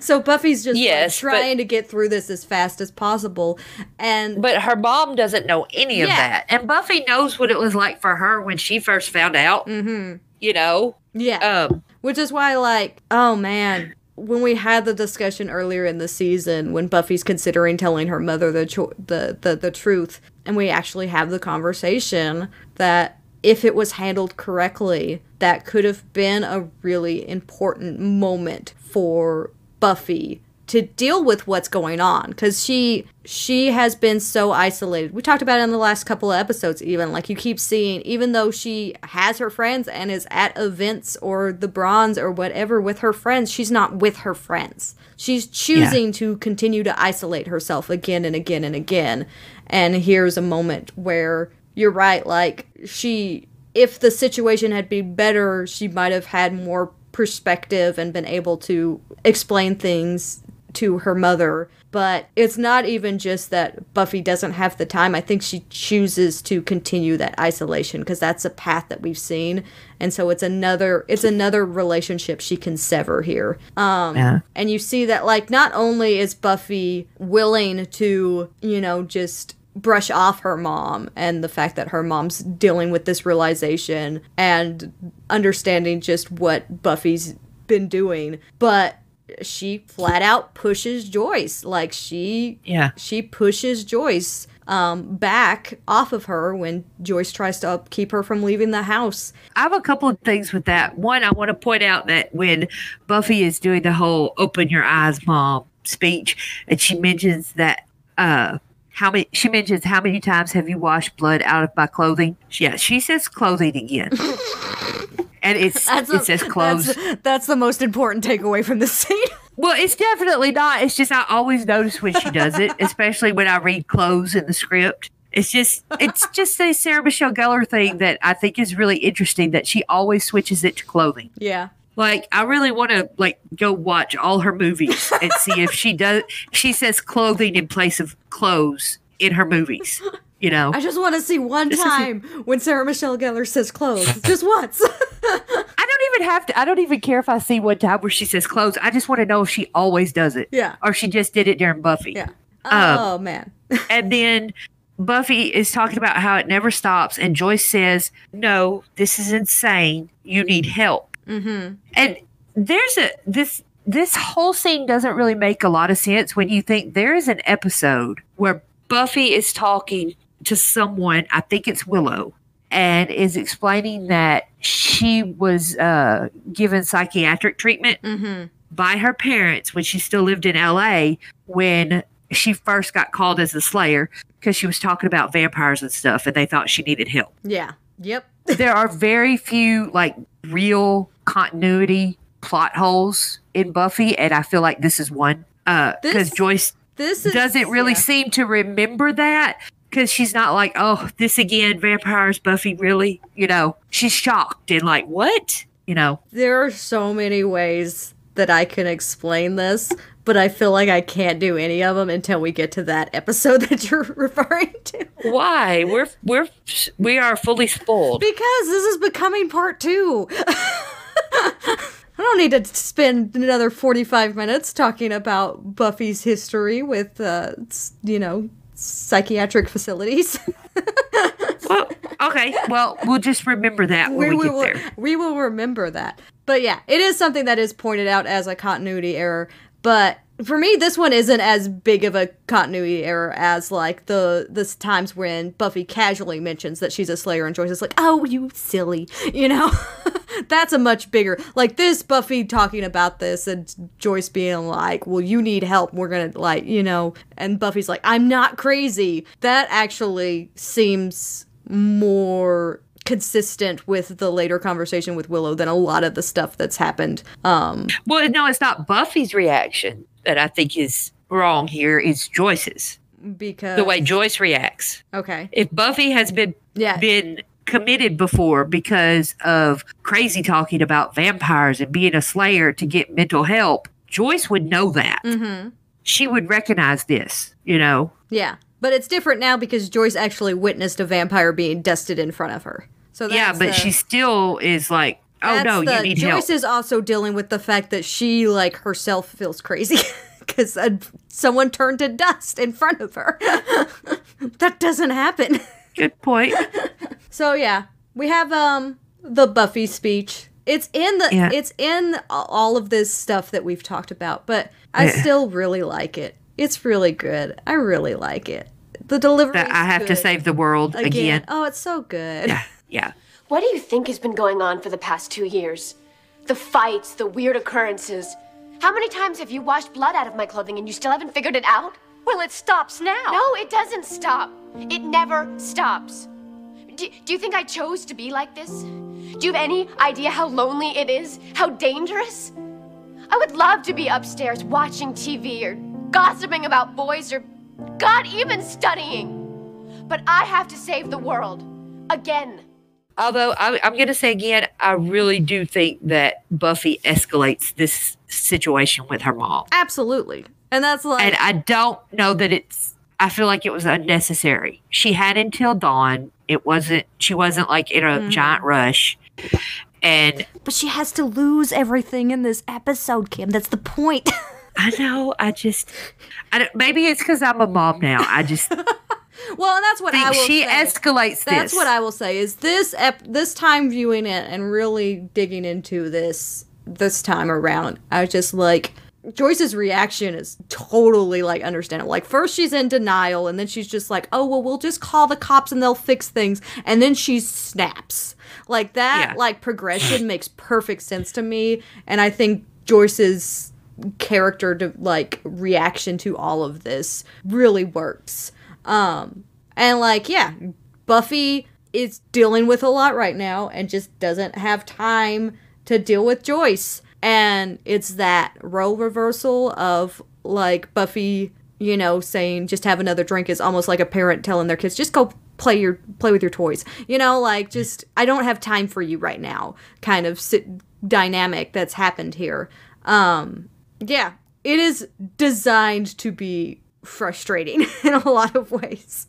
so Buffy's just like,
Yes, but-
trying to get through this as fast as possible. And
but her mom doesn't know any of that. And Buffy knows what it was like for her when she first found out. Mm-hmm. You know?
yeah,
Um,
which is why like, oh man, when we had the discussion earlier in the season when Buffy's considering telling her mother the cho- the, the the truth and we actually have the conversation that if it was handled correctly, that could have been a really important moment for Buffy to deal with what's going on cuz she she has been so isolated. We talked about it in the last couple of episodes even like you keep seeing even though she has her friends and is at events or the bronze or whatever with her friends, she's not with her friends. She's choosing to continue to isolate herself again and again and again. And here's a moment where you're right like she if the situation had been better, she might have had more perspective and been able to explain things to her mother. But it's not even just that Buffy doesn't have the time. I think she chooses to continue that isolation because that's a path that we've seen. And so it's another it's another relationship she can sever here. Um
Yeah.
and you see that like not only is Buffy willing to, you know, just brush off her mom and the fact that her mom's dealing with this realization and understanding just what Buffy's been doing, but she flat out pushes Joyce. Like she
Yeah.
she pushes Joyce um back off of her when Joyce tries to keep her from leaving the house.
I have a couple of things with that. One, I want to point out that when Buffy is doing the whole "Open your eyes, mom" speech, and she mentions that uh, how many she mentions how many times have you washed blood out of my clothing? Yeah, she says clothing again, and it's
That's
it says clothes.
That's, that's the most important takeaway from this scene.
Well, it's definitely not. It's just I always notice when she does it, especially when I read clothes in the script. It's just it's just a Sarah Michelle Gellar thing that I think is really interesting that she always switches it to clothing.
yeah.
Like I really want to like go watch all her movies and see if she does she says clothing in place of clothes in her movies. You know.
I just want to see one time when Sarah Michelle Gellar says clothes. just once.
I don't even have to I don't even care if I see one time where she says clothes. I just want to know if she always does it.
Yeah.
Or she just did it during Buffy.
yeah.
Um,
Oh man.
And then Buffy is talking about how it never stops, and Joyce says, "No, this is insane. You need help." Mm-hmm. And there's a this this whole scene doesn't really make a lot of sense when you think there is an episode where Buffy is talking to someone. I think it's Willow. And is explaining that she was uh, given psychiatric treatment by her parents when she still lived in LA when she first got called as a slayer because she was talking about vampires and stuff and they thought she needed help.
Yeah. Yep.
there are very few like real continuity plot holes in Buffy and I feel like this is one uh because
This-
Joyce
This is
doesn't really
yeah.
seem to remember that because she's not like, oh, this again, vampires, Buffy, really? You know, she's shocked and like, what? You know,
There are so many ways that I can explain this, but I feel like I can't do any of them until we get to that episode that you're referring to.
why? We're we're we are fully spoiled.
Because this is becoming part two. I don't need to spend another 45 minutes talking about Buffy's history with, uh, you know, psychiatric facilities.
Well, okay. Well, we'll just remember that when we,
will,
there.
we will remember that. But yeah, it is something that is pointed out as a continuity error. But for me, this one isn't as big of a continuity error as like the the times when Buffy casually mentions that she's a Slayer and Joyce is like, "Oh, you silly," you know. That's a much bigger like this Buffy talking about this and Joyce being like, "Well, you need help. We're gonna like, you know," and Buffy's like, "I'm not crazy." That actually seems more consistent with the later conversation with Willow than a lot of the stuff that's happened. Um,
Well, no, it's not Buffy's reaction that I think is wrong here is Joyce's.
because
The way Joyce reacts.
okay,
If Buffy has been
Yeah.
been committed before because of crazy talking about vampires and being a slayer to get mental help, Joyce would know that.
Mm-hmm.
She would recognize this, you know.
yeah, but it's different now because Joyce actually witnessed a vampire being dusted in front of her. So that's
yeah, but
the-
she still is like, oh
that's
no,
the-
you need
Joyce
help.
is also dealing with the fact that she like herself feels crazy because uh, someone turned to dust in front of her. that doesn't happen.
Good point.
So yeah, we have um the Buffy speech. It's in the
Yeah.
it's in all of this stuff that we've talked about, but I
Yeah.
still really like it. It's really good. I really like it. The delivery.
I have to save the world
again.
again.
Oh, it's so good.
Yeah, yeah.
What do you think has been going on for the past two years? The fights, the weird occurrences. How many times have you washed blood out of my clothing and you still haven't figured it out?
Well, it stops now.
No, it doesn't stop. It never stops. Do, do you think I chose to be like this? Do you have any idea how lonely it is? How dangerous? I would love to be upstairs watching TV or gossiping about boys or, God, even studying. But I have to save the world. Again.
Although I, I'm going to say again, I really do think that Buffy escalates this situation with her mom.
Absolutely. And that's like
And I don't know that it's, I feel like it was unnecessary. She had until dawn. It wasn't, she wasn't like in a mm-hmm. giant rush. And
but she has to lose everything in this episode, Kim. That's the point.
I know, I just, I don't, maybe it's because I'm a mom now. I just
well, and that's what I
think
will
she
say.
escalates
That's
this.
what I will say is this ep- this time viewing it and really digging into this this time around. I was just like Joyce's reaction is totally like understandable. Like first she's in denial and then she's just like, "Oh, well we'll just call the cops and they'll fix things." And then she snaps. Like that
Yeah.
like progression makes perfect sense to me and I think Joyce's character to like reaction to all of this really works. Um and like yeah, Buffy is dealing with a lot right now and just doesn't have time to deal with Joyce. And it's that role reversal of like Buffy, you know, saying just have another drink is almost like a parent telling their kids just go play your play with your toys. You know, like just I don't have time for you right now kind of sit, dynamic that's happened here. Um yeah, it is designed to be frustrating in a lot of ways.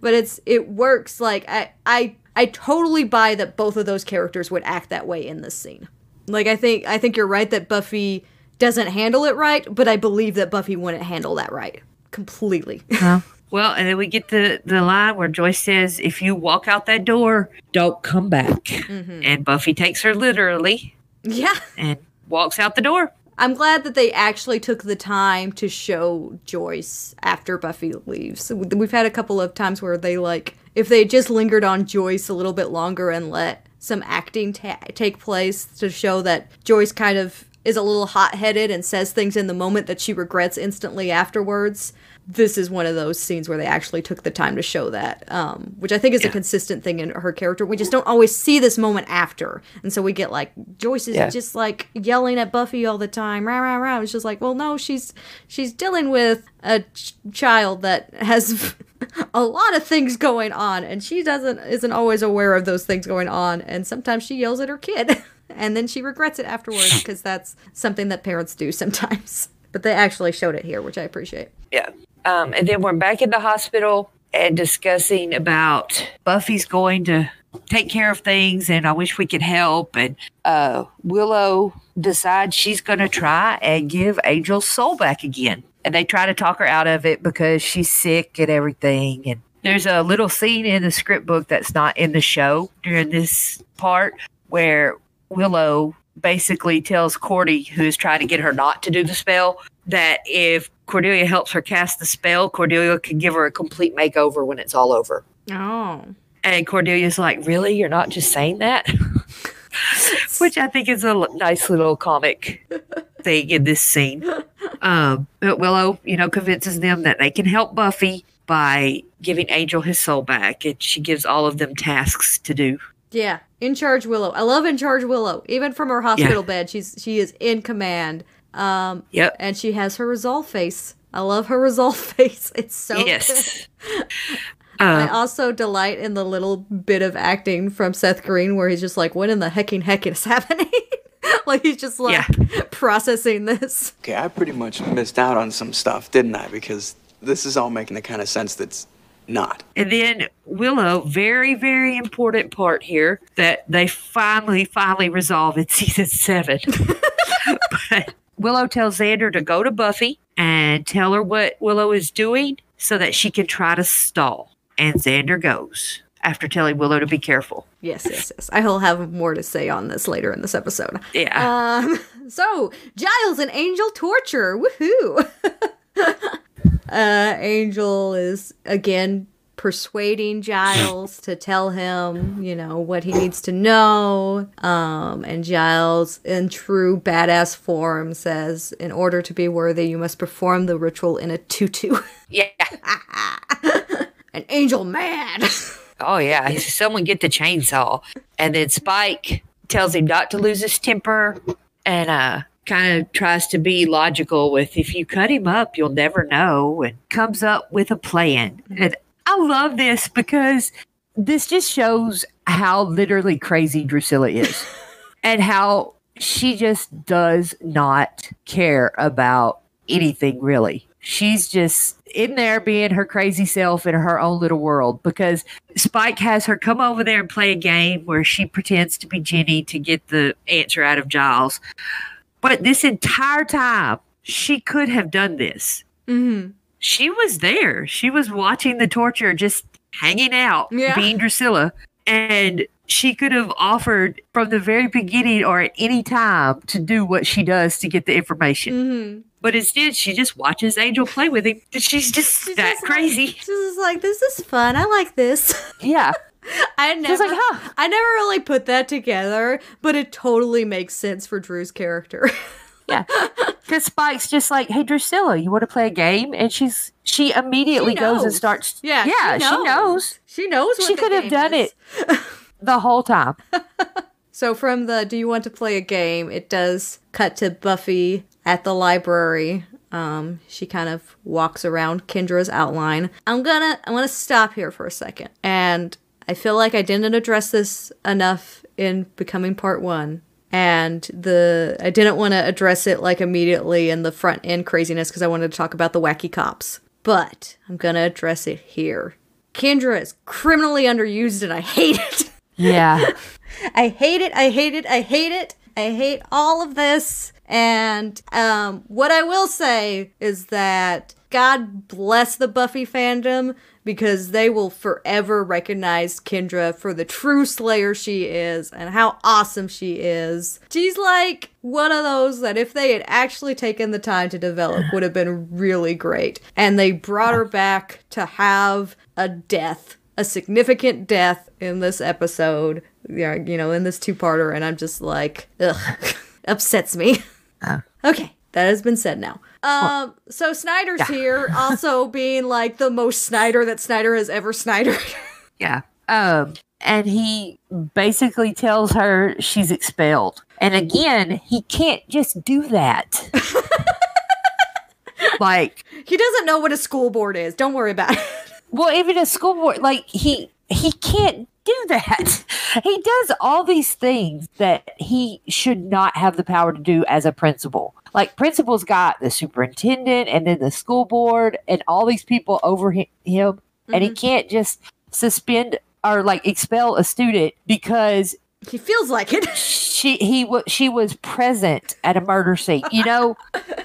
But it's it works like i i i totally buy that both of those characters would act that way in this scene. Like i think i think you're right that buffy doesn't handle it right but i believe that buffy wouldn't handle that right completely.
Well, and then we get the the line where Joyce says, "If you walk out that door, don't come back." Mm-hmm. And Buffy takes her literally
yeah.
and walks out the door.
I'm glad that they actually took the time to show joyce after buffy leaves. We've had a couple of times where they like if they just lingered on joyce a little bit longer and let some acting ta- take place to show that joyce kind of is a little hot-headed and says things in the moment that she regrets instantly afterwards this is one of those scenes where they actually took the time to show that um, which i think is a consistent thing in her character. We just don't always see this moment after. And so we get like joyce is
Yeah.
just like yelling at buffy all the time rah rah rah. It's just like well no she's she's dealing with a ch- child that has a lot of things going on and she doesn't isn't always aware of those things going on. And sometimes she yells at her kid and then she regrets it afterwards because that's something that parents do sometimes. But they actually showed it here which i appreciate.
Yeah. Um, and then we're back in the hospital and discussing about Buffy's going to take care of things and I wish we could help. And uh, Willow decides she's going to try and give Angel's soul back again. And they try to talk her out of it because she's sick and everything. And there's a little scene in the script book that's not in the show during this part where Willow basically tells Cordy, who's trying to get her not to do the spell, that if Cordelia helps her cast the spell, Cordelia can give her a complete makeover when it's all over.
oh
And Cordelia's like, Really? You're not just saying that? Which I think is a l- nice little comic thing in this scene. Um, but Willow, you know, convinces them that they can help Buffy by giving Angel his soul back. And she gives all of them tasks to do.
Yeah, in charge Willow. I love in charge Willow. Even from her hospital bed, she's she is in command. Um,
Yep.
and she has her resolve face. I love her resolve face. It's so good.
yes.
I
Um,
also delight in the little bit of acting from Seth Green where he's just like, "What in the hecking heck is happening?" like he's just like
Yeah.
processing this.
Okay, I pretty much missed out on some stuff, didn't I? Because this is all making the kind of sense that's not.
And then Willow, very, very important part here that they finally, finally resolve in season seven. but Willow tells Xander to go to Buffy and tell her what Willow is doing so that she can try to stall. And Xander goes after telling Willow to be careful.
Yes, yes, yes. I will have more to say on this later in this episode.
Yeah.
Um, so Giles and Angel torture. Woohoo! uh, Angel is again persuading Giles to tell him, you know, what he needs to know. Um, and Giles, in true badass form, says, In order to be worthy, you must perform the ritual in a tutu.
Yeah.
An angel man.
Oh yeah. Someone get the chainsaw. And then Spike tells him not to lose his temper and uh kind of tries to be logical with if you cut him up, you'll never know, and comes up with a plan. Mm-hmm. And I love this because this just shows how literally crazy Drusilla is and how she just does not care about anything really. She's just in there being her crazy self in her own little world because Spike has her come over there and play a game where she pretends to be Jenny to get the answer out of Giles. But this entire time, she could have done this.
hmm
She was there. She was watching the torture, just hanging out,
Yeah.
being Drusilla. And she could have offered from the very beginning or at any time to do what she does to get the information.
hmm
But instead, she just watches Angel play with him. She's just
She's
that
just like-
crazy.
She's just like, this is fun. I like this.
yeah.
I never,
like, huh.
I never really put that together, but it totally makes sense for Dru's character.
Yeah. Because Spike's just like, hey, Drusilla, you want to play a game? And she's she immediately
She
goes and starts.
Yeah,
Yeah,
she
she
knows.
knows.
she knows what
She could have done
is.
it the whole time.
So from the "Do you want to play a game?" it does cut to Buffy at the library. Um, she kind of walks around Kendra's outline. I'm gonna I'm gonna stop here for a second, and I feel like I didn't address this enough in becoming part one. And the I didn't want to address it like immediately in the front end craziness because I wanted to talk about the wacky cops. But I'm gonna address it here. Kendra is criminally underused, and I hate it.
Yeah.
I hate it. I hate it. I hate it. I hate all of this. And um, what I will say is that God bless the Buffy fandom because they will forever recognize Kendra for the true Slayer she is and how awesome she is. She's like one of those that if they had actually taken the time to develop would have been really great. And they brought her back to have a death a significant death in this episode, you know, in this two-parter, and I'm just like, ugh, upsets me. Okay, that has been said now. Um, so Snyder's here, also being like the most Snyder that Snyder has ever Snydered.
Yeah. Um, and he basically tells her she's expelled. And again, he can't just do that. like,
he doesn't know what a school board is. Don't worry about it.
well, even a school board, like he he can't do that. He does all these things that he should not have the power to do as a principal. Like principal's got the superintendent and then the school board and all these people over hi- him, and he mm-hmm. can't just suspend or like expel a student because
He feels like it.
she he was she was present at a murder scene, you know,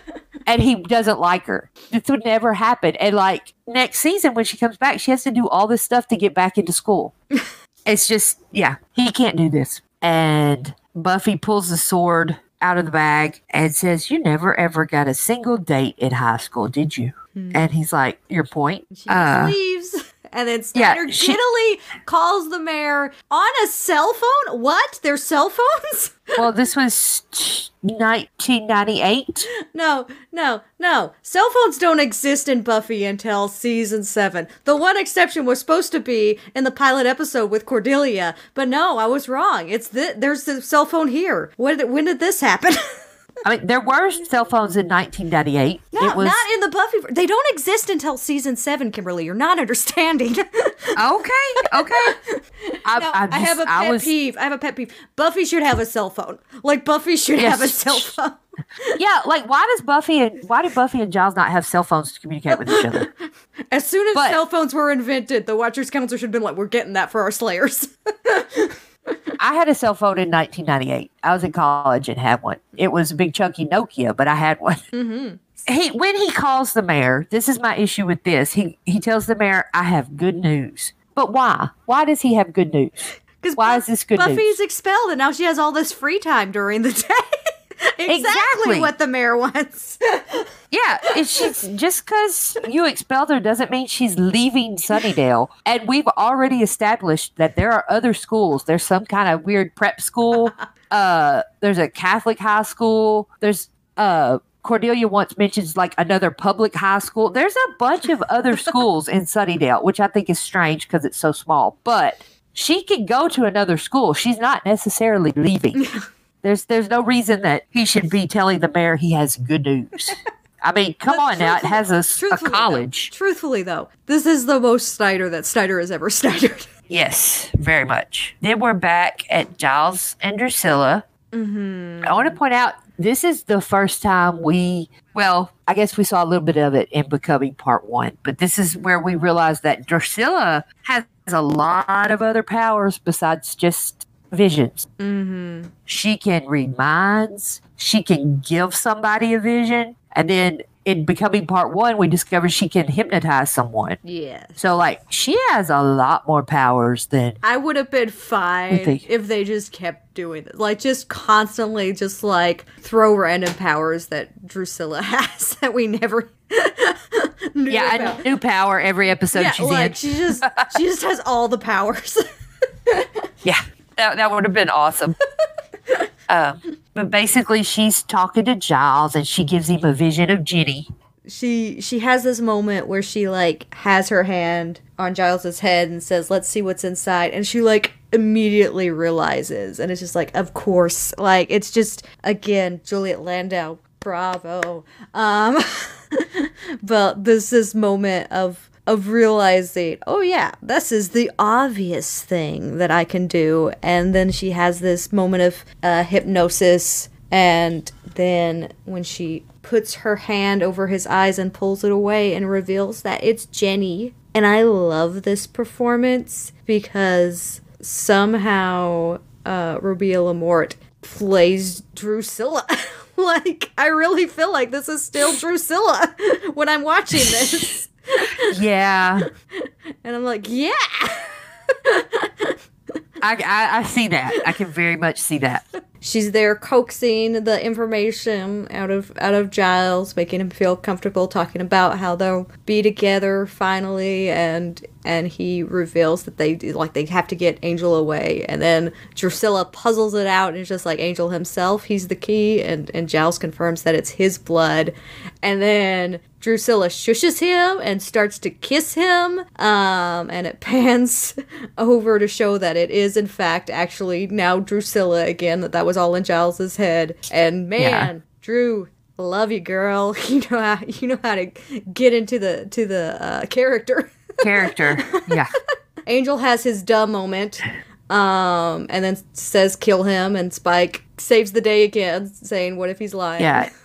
and he doesn't like her. This would never happen. And like next season when she comes back, she has to do all this stuff to get back into school. it's just yeah, he can't do this. And Buffy pulls the sword out of the bag and says, "You never ever got a single date in high school, did you?" And he's like, "Your point."
She
Uh,
leaves. And then
yeah,
Snyder
she-
giddily calls the mayor on a cell phone. What? Their cell phones?
well, this was 1998.
No, no, no. Cell phones don't exist in Buffy until season seven. The one exception was supposed to be in the pilot episode with Cordelia, but no, I was wrong. It's the there's the cell phone here. When did, when did this happen?
I mean, there were cell phones in 1998.
no,
it was
not in the Buffy. They don't exist until season seven. Kimberly, you're not understanding.
okay. Okay. I,
No,
I,
I, have a pet
was,
peeve. I have a pet peeve. Buffy should have a cell phone. Like Buffy should
Yes.
have a cell phone.
Yeah, like why does Buffy and why did Buffy and Giles not have cell phones to communicate with each other?
As soon as
But-
cell phones were invented, the Watchers Council should have been like, "We're getting that for our Slayers."
I had a cell phone in 1998. I was in college and had one. It was a big chunky Nokia, but I had one.
mm-hmm.
He when he calls the mayor, this is my issue with this. He he tells the mayor, "I have good news." But why? Why does he have good news?
Because
Why is this good news?
Buffy's
news?
expelled, and now she has all this free time during the day. exactly,
Exactly.
what the mayor wants.
Yeah, she's just because you expelled her doesn't mean she's leaving Sunnydale. And we've already established that there are other schools. There's some kind of weird prep school. Uh, there's a Catholic high school. There's uh Cordelia once mentions like another public high school. There's a bunch of other schools in Sunnydale, which I think is strange because it's so small. But she can go to another school. She's not necessarily leaving. There's there's no reason that he should be telling the mayor he has good news. I mean, come
But
on now, it has a
though-
college.
truthfully, though, this is the most Snyder that Snyder has ever Snydered.
Yes, very much. Then we're back at Giles and Drusilla. Mm-hmm. I want to point out this is the first time we, well, I guess we saw a little bit of it in Becoming Part One, but this is where we realize that Drusilla has a lot of other powers besides just visions. Mm-hmm. She can read minds, she can give somebody a vision, and then in Becoming Part One, we discover she can hypnotize someone.
Yeah.
So, like, she has a lot more powers than
I would have been fine
think-
if they just kept doing this. Like, just constantly just like throw random powers that Drusilla has that we never knew
yeah,
about.
a new power every episode
yeah,
she's
like
in.
she just she just has all the powers.
Yeah, that, that would have been awesome. um, but basically, she's talking to Giles and she gives him a vision of Jenny.
she she has this moment where she like has her hand on Giles's head and says, "Let's see what's inside," and she like immediately realizes, and it's just like, of course, like it's just again Juliet Landau, bravo. Um, but this this moment of of realizing, oh yeah, this is the obvious thing that I can do, and then she has this moment of uh, hypnosis and then when she puts her hand over his eyes and pulls it away and reveals that it's Jenny. And I love this performance because somehow uh, Robia LaMorte plays Drusilla. like, I really feel like this is still Drusilla when I'm watching this.
Yeah,
And I'm like, yeah.
I, I, I see that. I can very much see that.
she's there coaxing the information out of out of Giles, making him feel comfortable talking about how they'll be together finally and and he reveals that they like they have to get Angel away and then Drusilla puzzles it out and it's just like Angel himself, he's the key and and Giles confirms that it's his blood. And then Drusilla shushes him and starts to kiss him um and it pans over to show that it is in fact actually now Drusilla again that that was all in Giles's head. And man Dru love you girl. You know how you know how to get into the to the uh, character
Character. Yeah.
Angel has his dumb moment um and then says kill him and Spike saves the day again saying what if he's lying
Yeah.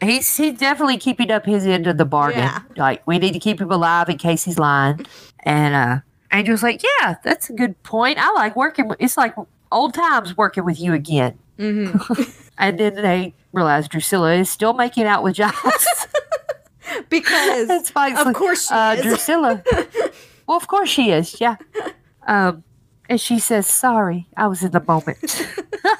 He's he's definitely keeping up his end of the bargain.
Yeah.
Like we need to keep him alive in case he's lying. And uh Angel's like, Yeah, that's a good point. I like working with it's like old times working with you again. Mm-hmm. and then they realize Drusilla is still making out with Giles.
because
Spike's
of
like,
course she
uh,
is.
Drusilla. well, of course she is. Yeah. Um, and she says, "Sorry, I was in the moment."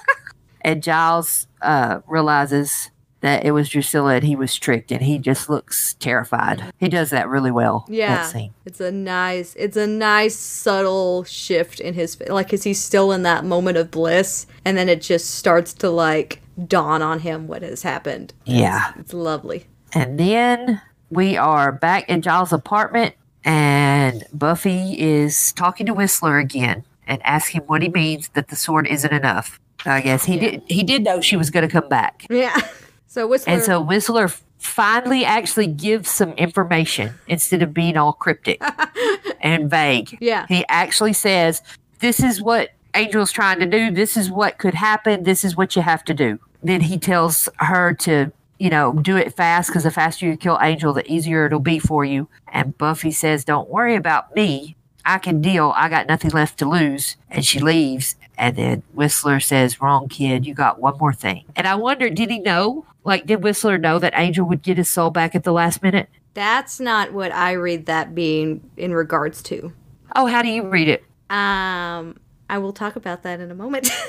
and Giles uh, realizes that it was Drusilla and he was tricked, and he just looks terrified. He does that really well.
Yeah, it's a nice, it's a nice subtle shift in his like, cause he's still in that moment of bliss, and then it just starts to like dawn on him what has happened.
Yeah.
It's lovely.
And then we are back in Giles' apartment, and Buffy is talking to Whistler again and asking what he means that the sword isn't enough. I guess he did. He did know she was going to come back.
Yeah. So Whistler,
And so Whistler finally actually gives some information instead of being all cryptic and vague.
Yeah.
He actually says, This is what Angel's trying to do. This is what could happen. This is what you have to do. Then he tells her to, you know, do it fast because the faster you kill Angel, the easier it'll be for you. And Buffy says, Don't worry about me. I can deal. I got nothing left to lose. And she leaves. And then Whistler says, Wrong kid, you got one more thing. And I wonder, did he know? Like, did Whistler know that Angel would get his soul back at the last minute?
that's not what I read that being in regards to.
Oh, how do you read it?
Um, I will talk about that in a moment.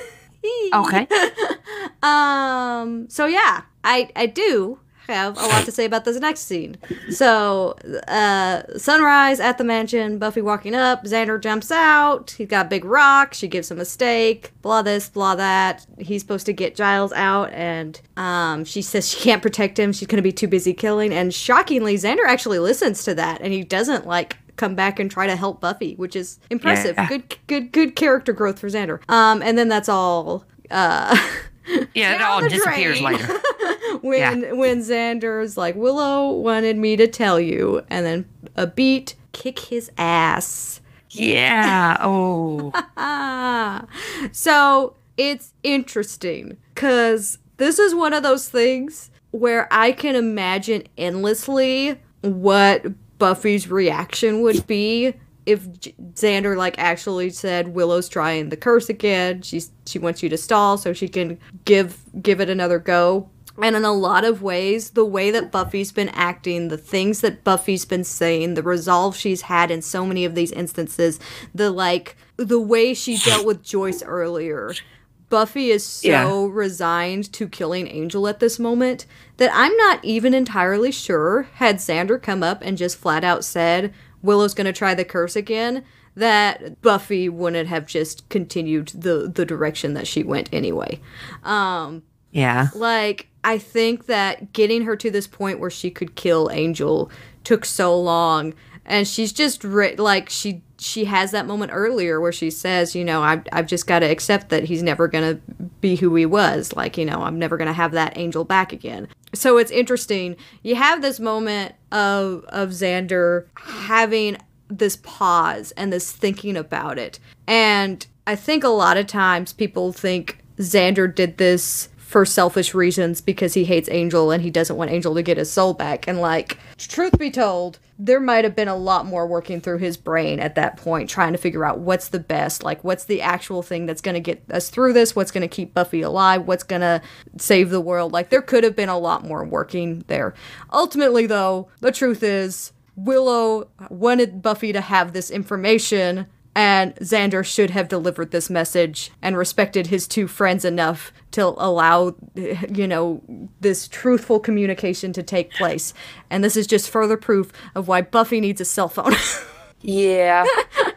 Okay.
um. So yeah, I I do have a lot to say about this next scene. So, uh, sunrise at the mansion. Buffy walking up. Xander jumps out. He's got a big rock. She gives him a stake. Blah this, blah that. He's supposed to get Giles out, and um, she says she can't protect him. She's gonna be too busy killing. And shockingly, Xander actually listens to that, and he doesn't like come back and try to help Buffy, which is impressive.
Yeah.
Good, good, good character growth for Xander. Um, and then that's all. Uh,
Yeah, it all disappears
drain.
later.
when when Xander's like Willow wanted me to tell you, and then a beat kick his ass.
Yeah. Oh.
So it's interesting because this is one of those things where I can imagine endlessly what Buffy's reaction would be if Xander like actually said Willow's trying the curse again. She's she wants you to stall so she can give give it another go. And in a lot of ways, the way that Buffy's been acting, the things that Buffy's been saying, the resolve she's had in so many of these instances, the like the way she dealt with Joyce earlier. Buffy is so
Yeah.
resigned to killing Angel at this moment that I'm not even entirely sure had Xander come up and just flat out said Willow's going to try the curse again that Buffy wouldn't have just continued the the direction that she went anyway. Um
Yeah.
like I think that getting her to this point where she could kill Angel took so long and she's just ri- like she she has that moment earlier where she says, you know, I've, I've just got to accept that he's never going to be who he was. Like, you know, I'm never going to have that angel back again. So it's interesting. You have this moment of, of Xander having this pause and this thinking about it. And I think a lot of times people think Xander did this for selfish reasons because he hates Angel and he doesn't want Angel to get his soul back. And like, truth be told, there might have been a lot more working through his brain at that point, trying to figure out what's the best, like what's the actual thing that's going to get us through this, what's going to keep Buffy alive, what's going to save the world. Like, there could have been a lot more working there. Ultimately, though, the truth is, Willow wanted Buffy to have this information, and Xander should have delivered this message and respected his two friends enough to allow, you know, this truthful communication to take place. And this is just further proof of why Buffy needs a cell phone.
Yeah.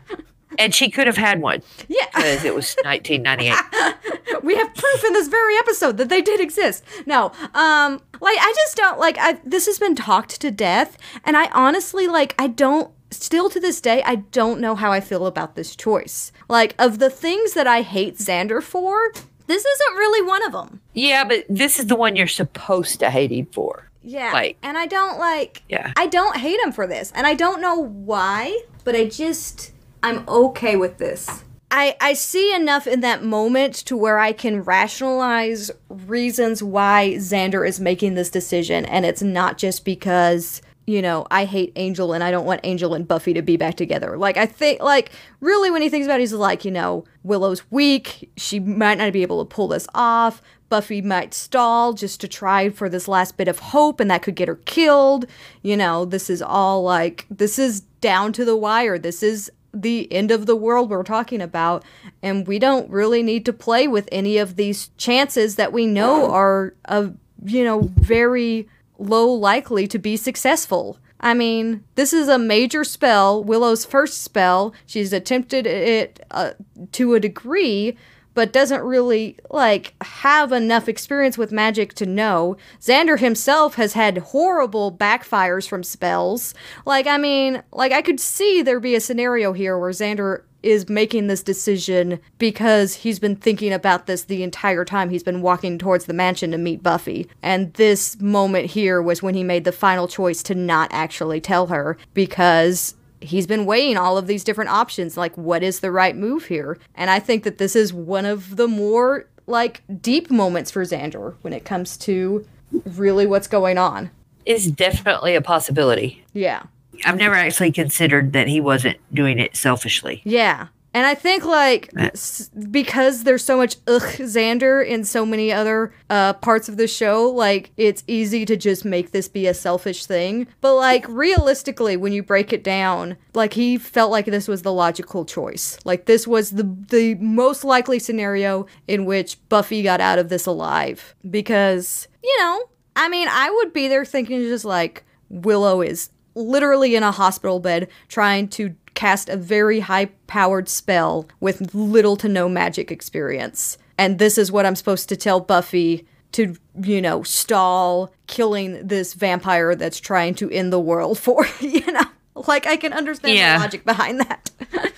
and she could have had one
yeah,
because it was 1998.
we have proof in this very episode that they did exist. No, um, like I just don't like. I this has been talked to death, and I honestly like. I don't. Still to this day, I don't know how I feel about this choice. Like of the things that I hate Xander for, this isn't really one of them.
Yeah, but this is the one you're supposed to hate him for.
Yeah.
Like-
and I don't like
Yeah.
I don't hate him for this. And I don't know why, but I just I'm okay with this. I I see enough in that moment to where I can rationalize reasons why Xander is making this decision and it's not just because you know, I hate Angel and I don't want Angel and Buffy to be back together. Like, I think, like, really, when he thinks about it, he's like, you know, Willow's weak. She might not be able to pull this off. Buffy might stall just to try for this last bit of hope, and that could get her killed. You know, this is all like, this is down to the wire. This is the end of the world we're talking about, and we don't really need to play with any of these chances that we know are, uh, you know, very low likely to be successful. I mean, this is a major spell, Willow's first spell. She's attempted it uh, to a degree, but doesn't really like have enough experience with magic to know. Xander himself has had horrible backfires from spells. Like, I mean, like I could see there be a scenario here where Xander is making this decision because he's been thinking about this the entire time he's been walking towards the mansion to meet Buffy. And this moment here was when he made the final choice to not actually tell her because he's been weighing all of these different options like what is the right move here and i think that this is one of the more like deep moments for xander when it comes to really what's going on
is definitely a possibility.
yeah
I've never actually considered that he wasn't doing it selfishly.
yeah And I think like s- because there's so much ugh Xander in so many other uh, parts of the show, like it's easy to just make this be a selfish thing. But like realistically, when you break it down, like he felt like this was the logical choice. Like this was the the most likely scenario in which Buffy got out of this alive because you know, I mean, I would be there thinking just like Willow is literally in a hospital bed trying to cast a very high powered spell with little to no magic experience. And this is what I'm supposed to tell Buffy to, you know, stall killing this vampire that's trying to end the world for, you know? Like, I can understand
Yeah.
the logic behind that.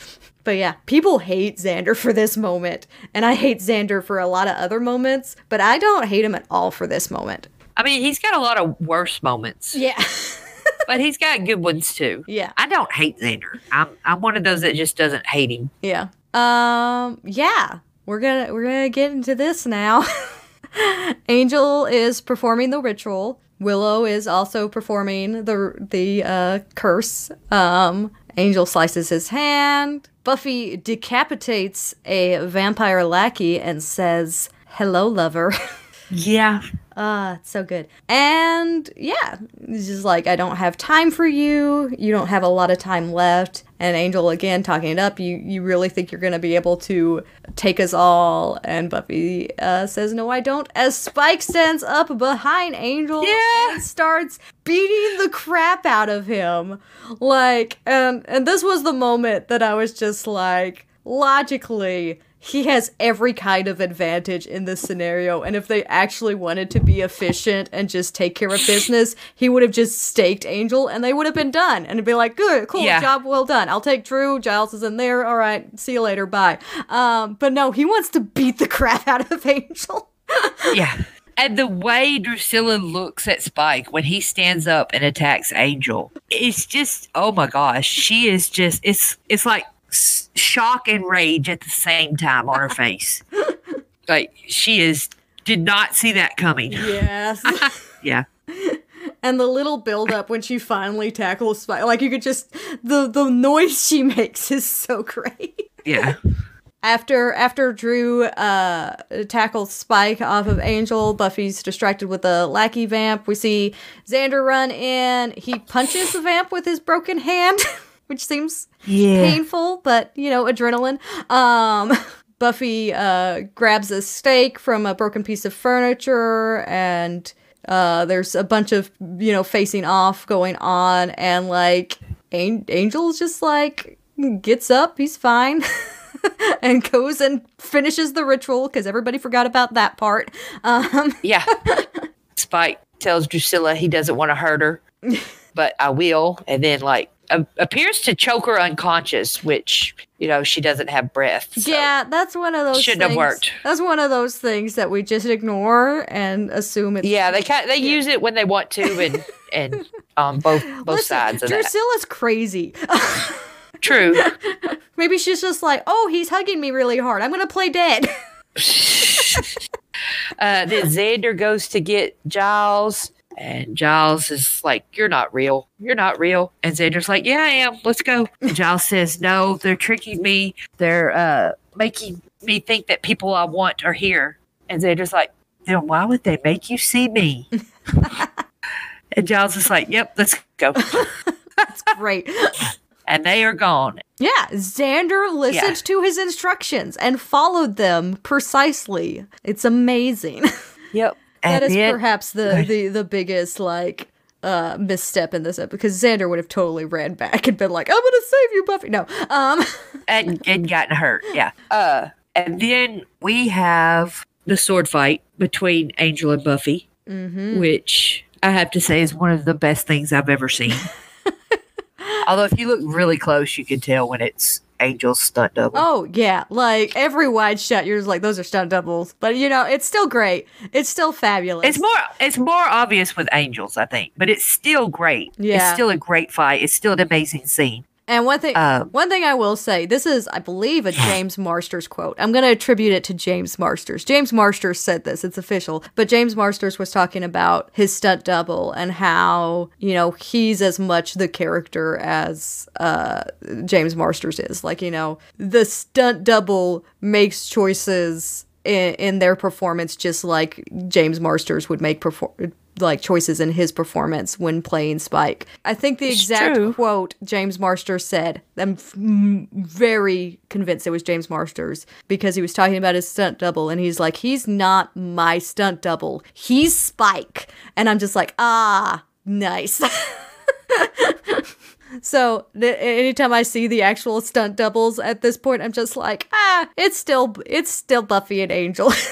But yeah, people hate Xander for this moment. And I hate Xander for a lot of other moments, but I don't hate him at all for this moment.
I mean, he's got a lot of worse moments,
Yeah.
but he's got good ones too.
Yeah.
I don't hate Xander. I'm I'm one of those that just doesn't hate him.
Yeah. Um yeah. We're going to we're to get into this now. Angel is performing the ritual. Willow is also performing the the uh curse. Um Angel slices his hand. Buffy decapitates a vampire lackey and says, "Hello, lover."
Yeah.
Ah, it's so good. And yeah, it's just like, I don't have time for you. You don't have a lot of time left. And Angel again talking it up. You you really think you're gonna be able to take us all? And Buffy uh, says, No, I don't. As Spike stands up behind Angel
Yeah.
and starts beating the crap out of him. Like, and and this was the moment that I was just like, logically, he has every kind of advantage in this scenario. And if they actually wanted to be efficient and just take care of business, he would have just staked Angel and they would have been done. And it'd be like, good, cool,
Yeah.
job well done. I'll take Dru. Giles is in there. All right, see you later. Bye. Um, but no, he wants to beat the crap out of Angel.
Yeah. And the way Drusilla looks at Spike when he stands up and attacks Angel, it's just oh my gosh, she is just it's it's like shock and rage at the same time on her face. like she is did not see that coming.
yes.
Yeah.
and the little build up when she finally tackles Spike, like you could just the the noise she makes is so great.
Yeah.
After after Dru uh, tackles Spike off of Angel, Buffy's distracted with the lackey vamp. We see Xander run in. He punches the vamp with his broken hand, which seems
Yeah.
painful, but you know, adrenaline. Um, Buffy uh, grabs a stake from a broken piece of furniture, and uh, there's a bunch of you know facing off going on, and like An- Angel's just like gets up, he's fine. and goes and finishes the ritual because everybody forgot about that part. Um,
Yeah. Spike tells Drusilla he doesn't want to hurt her, but I will. And then, like, a- appears to choke her unconscious, which, you know, she doesn't have breath. so-
yeah, that's one of those.
Shouldn't have
things-
worked.
That's one of those things that we just ignore and assume it's
Yeah, they kind they use it when they want to, and and um both both
Listen,
sides of that.
Drusilla's crazy.
True.
Maybe she's just like, oh, he's hugging me really hard. I'm gonna play dead.
Uh, then Xander goes to get Giles, and Giles is like, "You're not real. You're not real." And Xander's like, "Yeah, I am. Let's go." And Giles says, "No, they're tricking me. They're uh, making me think that people I want are here." And Xander's like, "Then why would they make you see me?" and Giles is like, "Yep, let's go."
That's great.
and they are gone.
Yeah, Xander listened to his instructions and followed them precisely. It's amazing.
Yep.
That
And
perhaps the, the the biggest like uh misstep in this episode because Xander would have totally ran back and been like, "I'm gonna save you, Buffy." No, um,
and and gotten hurt. Yeah. Uh, and then we have the sword fight between Angel and Buffy,
mhm.
which I have to say is one of the best things I've ever seen. Although if you look really close, you can tell when it's Angel's stunt double.
Oh yeah, like every wide shot, you're just like those are stunt doubles, but you know it's still great. It's still fabulous.
It's more it's more obvious with Angels, I think, but it's still great.
Yeah.
It's still a great fight. It's still an amazing scene.
And one thing,
Uh,
one thing I will say, this is, I believe, a James Marsters quote. I'm going to attribute it to James Marsters. James Marsters said this; it's official. But James Marsters was talking about his stunt double and how you know he's as much the character as uh, James Marsters is. Like you know, the stunt double makes choices in, in their performance just like James Marsters would make perform like choices in his performance when playing Spike. I think the exact
true.
quote James Marsters said. I'm very convinced it was James Marsters because he was talking about his stunt double and he's like, he's not my stunt double. He's Spike. And I'm just like, ah, nice. So th- anytime I see the actual stunt doubles at this point, I'm just like, ah, it's still it's still Buffy and Angel.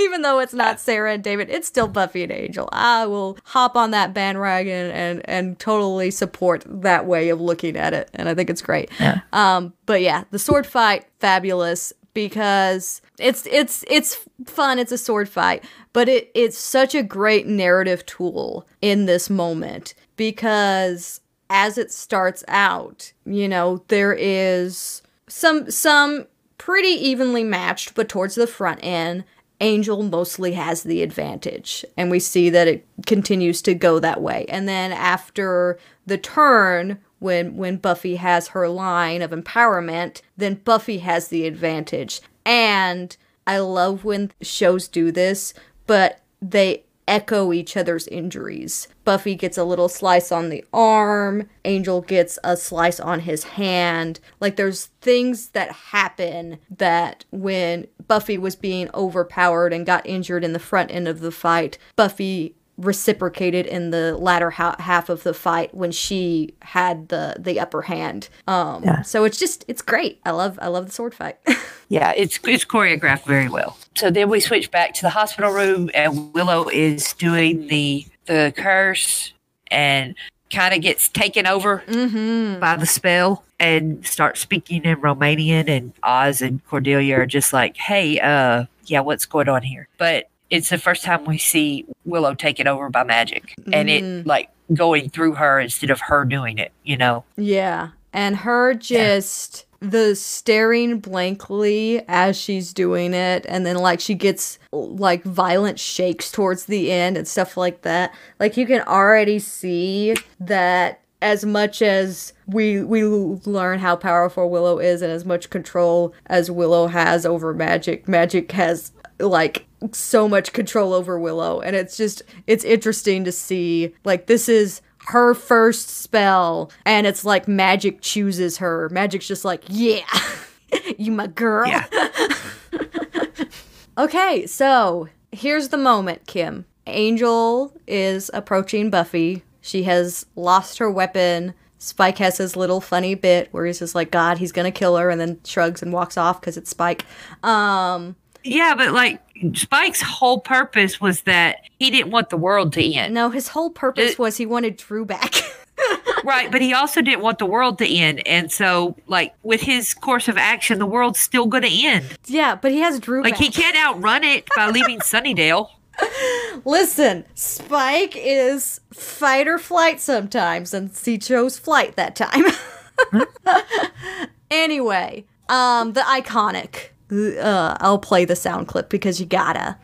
Even though it's not Sarah and David, it's still Buffy and Angel. I will hop on that bandwagon and and totally support that way of looking at it, and I think it's great. Um, but yeah, the sword fight, fabulous because it's it's it's fun. It's a sword fight, but it it's such a great narrative tool in this moment because as it starts out, you know, there is some some pretty evenly matched, but towards the front end, Angel mostly has the advantage. And we see that it continues to go that way. And then after the turn, when when Buffy has her line of empowerment, then Buffy has the advantage. And I love when shows do this, but they echo each other's injuries. Buffy gets a little slice on the arm, Angel gets a slice on his hand. Like there's things that happen that when Buffy was being overpowered and got injured in the front end of the fight, Buffy reciprocated in the latter ha- half of the fight when she had the the upper hand. Um
Yeah.
so it's just it's great. I love I love the sword fight.
Yeah, it's it's choreographed very well. So then we switch back to the hospital room, and Willow is doing the the curse, and kind of gets taken over
mhm.
by the spell, and starts speaking in Romanian. And Oz and Cordelia are just like, "Hey, uh, yeah, what's going on here?" But it's the first time we see Willow taken over by magic, and it mm. like going through her instead of her doing it. You know?
Yeah. And her just the staring blankly as she's doing it and then like she gets like violent shakes towards the end and stuff like that. Like you can already see that as much as we we learn how powerful Willow is and as much control as Willow has over magic, magic has like so much control over Willow and it's just it's interesting to see like this is her first spell and it's like magic chooses her. Magic's just like, "Yeah. you my girl."
Yeah.
Okay, so here's the moment, Kim. Angel is approaching Buffy. She has lost her weapon. Spike has his little funny bit where he's just like, God, he's gonna kill her, and then shrugs and walks off because it's Spike. Um,
Yeah, but like Spike's whole purpose was that he didn't want the world to end.
no, his whole purpose
It-
was he wanted Dru back.
Right, but he also didn't want the world to end. And so, like, with his course of action, the world's still going to end.
yeah, but he has Dru
Like,
back.
he can't outrun it by leaving Sunnydale.
Listen, Spike is fight or flight sometimes, and he chose flight that time. anyway, um, the iconic. Uh, I'll play the sound clip because you gotta.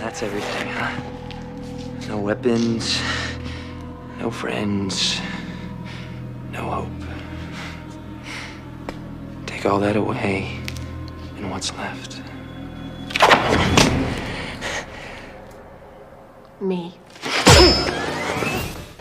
That's everything, huh? No weapons, no friends, no hope. Take all that away, and what's left?
Me.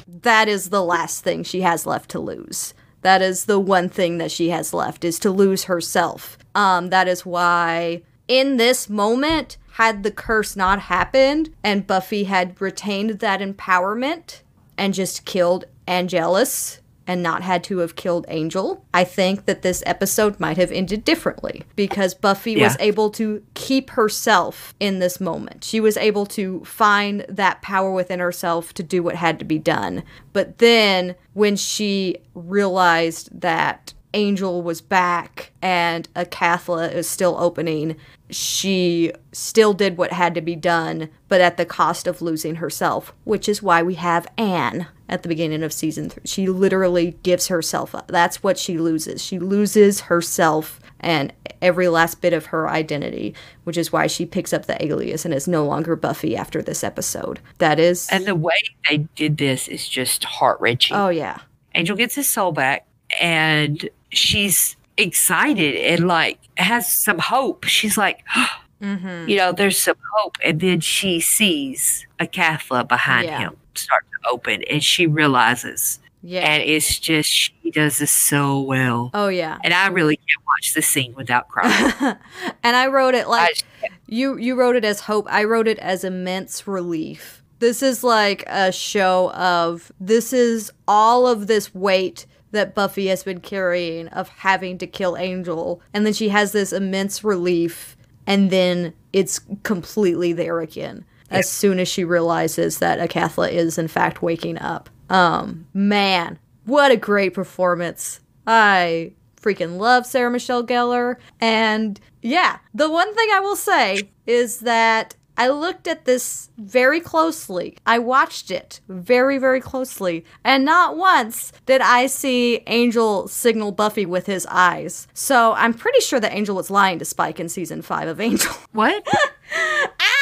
That is the last thing she has left to lose. That is the one thing that she has left is to lose herself. Um, that is why in this moment, had the curse not happened and Buffy had retained that empowerment and just killed Angelus and not had to have killed Angel, I think that this episode might have ended differently because Buffy was able to keep herself in this moment. She was able to find that power within herself to do what had to be done. But then when she realized that Angel was back and Acathla is still opening, she still did what had to be done, but at the cost of losing herself, which is why we have Anne at the beginning of season three. She literally gives herself up. That's what she loses. She loses herself and every last bit of her identity, which is why she picks up the alias and is no longer Buffy after this episode. That is.
And the way they did this is just heart wrenching.
Oh, yeah.
Angel gets his soul back and she's excited and like has some hope. She's like,
Mm-hmm.
you know, there's some hope. And then she sees Acathla behind
Yeah.
him start open and she realizes.
Yeah.
And it's just, she does this so well.
oh, yeah.
And I really can't watch this scene without crying.
and I wrote it like
just-
you you wrote it as hope. I wrote it as immense relief. This is like a show of this is all of this weight that Buffy has been carrying of having to kill Angel and then she has this immense relief and then it's completely there again as soon as she realizes that Acathla is in fact waking up. Um man, what a great performance. I freaking love Sarah Michelle Gellar. And yeah, the one thing I will say is that I looked at this very closely. I watched it very, very closely. And not once did I see Angel signal Buffy with his eyes. So I'm pretty sure that Angel was lying to Spike in season five of Angel.
what?
ah,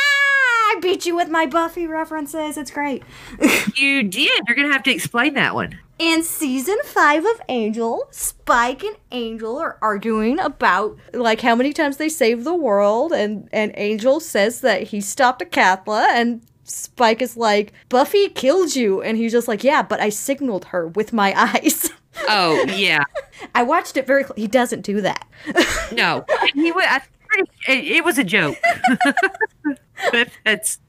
I beat you with my Buffy references. It's great.
you did. You're going to have to explain that one.
In season five of Angel, Spike and Angel are arguing about like how many times they saved the world, and and Angel says that he stopped Acathla, and Spike is like, Buffy killed you, and he's just like, yeah, but I signaled her with my eyes.
Oh, yeah.
I watched it very. Cl- he doesn't do that.
No. He would. I, pretty, it, it was a joke. but that's,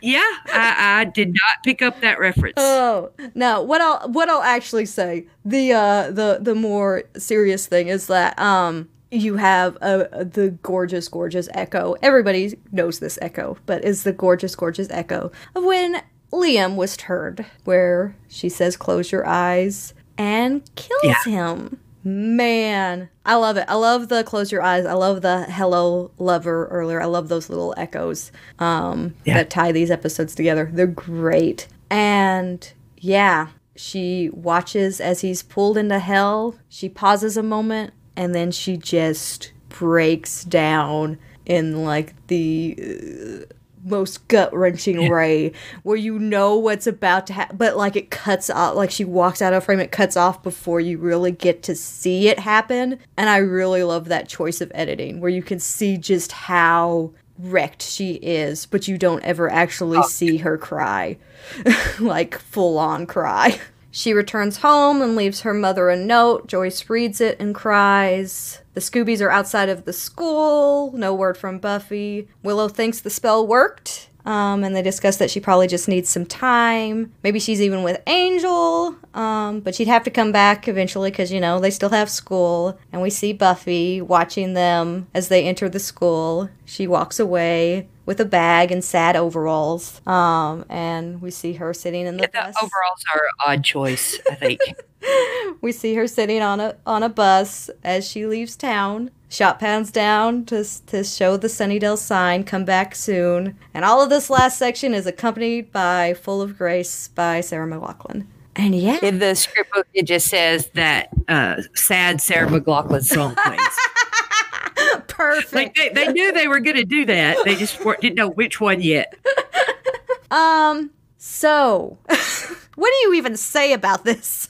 yeah, I, I did not pick up that reference.
Oh no! What I'll what I'll actually say the uh the the more serious thing is that um you have uh, the gorgeous gorgeous echo. Everybody knows this echo, but is the gorgeous gorgeous echo of when Liam was turned, where she says close your eyes and kills
Yeah.
him. Man, I love it. I love the close your eyes. I love the hello lover earlier. I love those little echoes um,
Yeah.
that tie these episodes together. They're great. And yeah, she watches as he's pulled into hell. She pauses a moment and then she just breaks down in like the uh, most gut wrenching way where you know what's about to happen, but like it cuts off, like she walks out of frame, it cuts off before you really get to see it happen. And I really love that choice of editing where you can see just how wrecked she is, but you don't ever actually oh, see her cry, like full on cry. She returns home and leaves her mother a note. Joyce reads it and cries. The Scoobies are outside of the school. No word from Buffy. Willow thinks the spell worked. Um, and they discuss that she probably just needs some time. Maybe she's even with Angel. Um, but she'd have to come back eventually because, you know, they still have school. And we see Buffy watching them as they enter the school. She walks away with a bag and sad overalls. Um, and we see her sitting in the
the
bus.
overalls are odd choice, I think.
We see her sitting on a on a bus as she leaves town. Shot pans down to to show the Sunnydale sign. Come back soon. And all of this last section is accompanied by "Full of Grace" by Sarah McLachlan. And yeah,
In the script book, it just says that uh, sad Sarah McLachlan song plays.
perfect.
like they, they knew they were going to do that. They just didn't know which one yet.
um. So, what do you even say about this?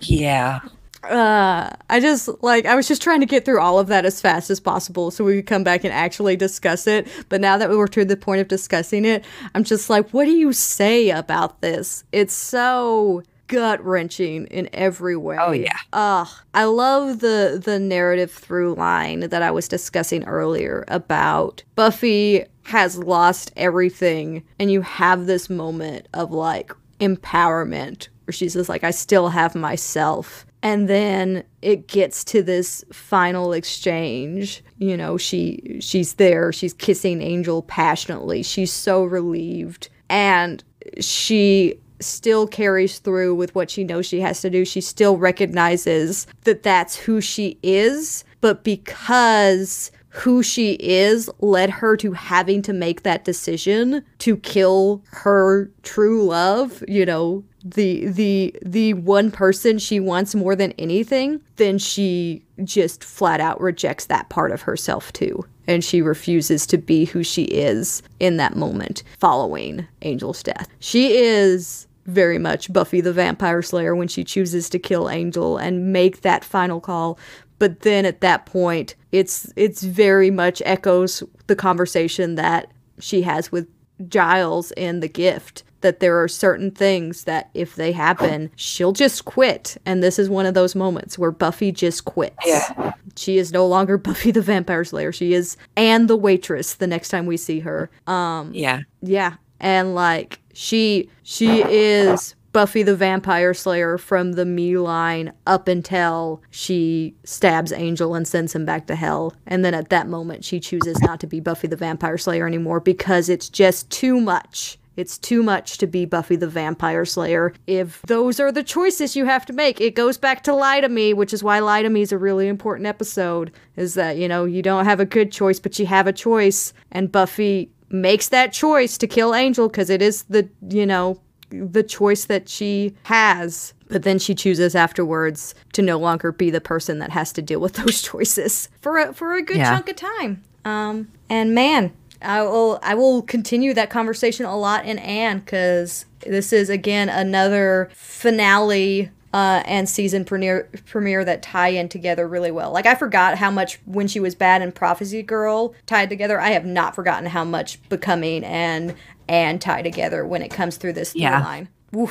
Yeah.
uh i just like i was just trying to get through all of that as fast as possible so we could come back and actually discuss it but now that we were to the point of discussing it i'm just like what do you say about this it's so gut wrenching in every way
Oh, yeah.
Ugh, I love the the narrative through line that I was discussing earlier about Buffy has lost everything, and you have this moment of like empowerment where she says like I still have myself. And then it gets to this final exchange. You know, she she's there, she's kissing Angel passionately. She's so relieved. And she still carries through with what she knows she has to do. She still recognizes that that's who she is, but because who she is led her to having to make that decision to kill her true love, you know, the the the one person she wants more than anything, then she just flat out rejects that part of herself too. And she refuses to be who she is in that moment following Angel's death. She is very much Buffy the Vampire Slayer when she chooses to kill Angel and make that final call. But then at that point, it's it's very much echoes the conversation that she has with Giles in The Gift that there are certain things that if they happen, she'll just quit. And this is one of those moments where Buffy just quits.
Yeah.
She is no longer Buffy the Vampire Slayer. She is Anne the waitress the next time we see her. Um
Yeah.
yeah. And like she she is Buffy the Vampire Slayer from the me line up until she stabs Angel and sends him back to hell. And then at that moment she chooses not to be Buffy the Vampire Slayer anymore because it's just too much. It's too much to be Buffy the Vampire Slayer. If those are the choices you have to make, it goes back to Lie to Me, which is why Lie to Me is a really important episode. Is that, you know, you don't have a good choice, but you have a choice. And Buffy makes that choice to kill Angel because it is the, you know, the choice that she has. But then she chooses afterwards to no longer be the person that has to deal with those choices for a, for a good
Yeah.
chunk of time. Um, and man, I will I will continue that conversation a lot in Anne because this is again another finale uh, and season premiere premiere that tie in together really well. Like I forgot how much when she was bad and Prophecy Girl tied together. I have not forgotten how much Becoming and and tie together when it comes through this
Yeah.
line.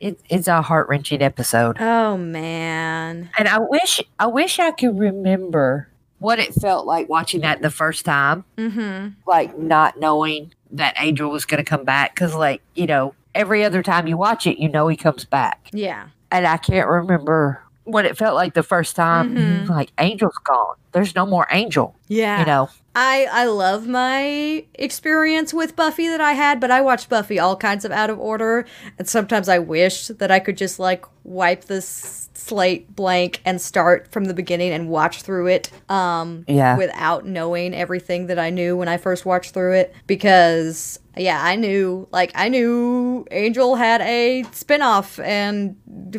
It, it's a heart wrenching episode.
Oh man.
And I wish I wish I could remember what it felt like watching that the first time.
Mm-hmm.
Like not knowing that Angel was going to come back. Because, like, you know, every other time you watch it, you know he comes back.
Yeah.
And I can't remember what it felt like the first time.
Mhm.
Like, Angel's gone. There's no more Angel.
Yeah.
You know?
I I love my experience with Buffy that I had, but I watched Buffy all kinds of out of order, and sometimes I wish that I could just like wipe this slate blank and start from the beginning and watch through it um
Yeah.
without knowing everything that I knew when I first watched through it because yeah, I knew like I knew Angel had a spin-off and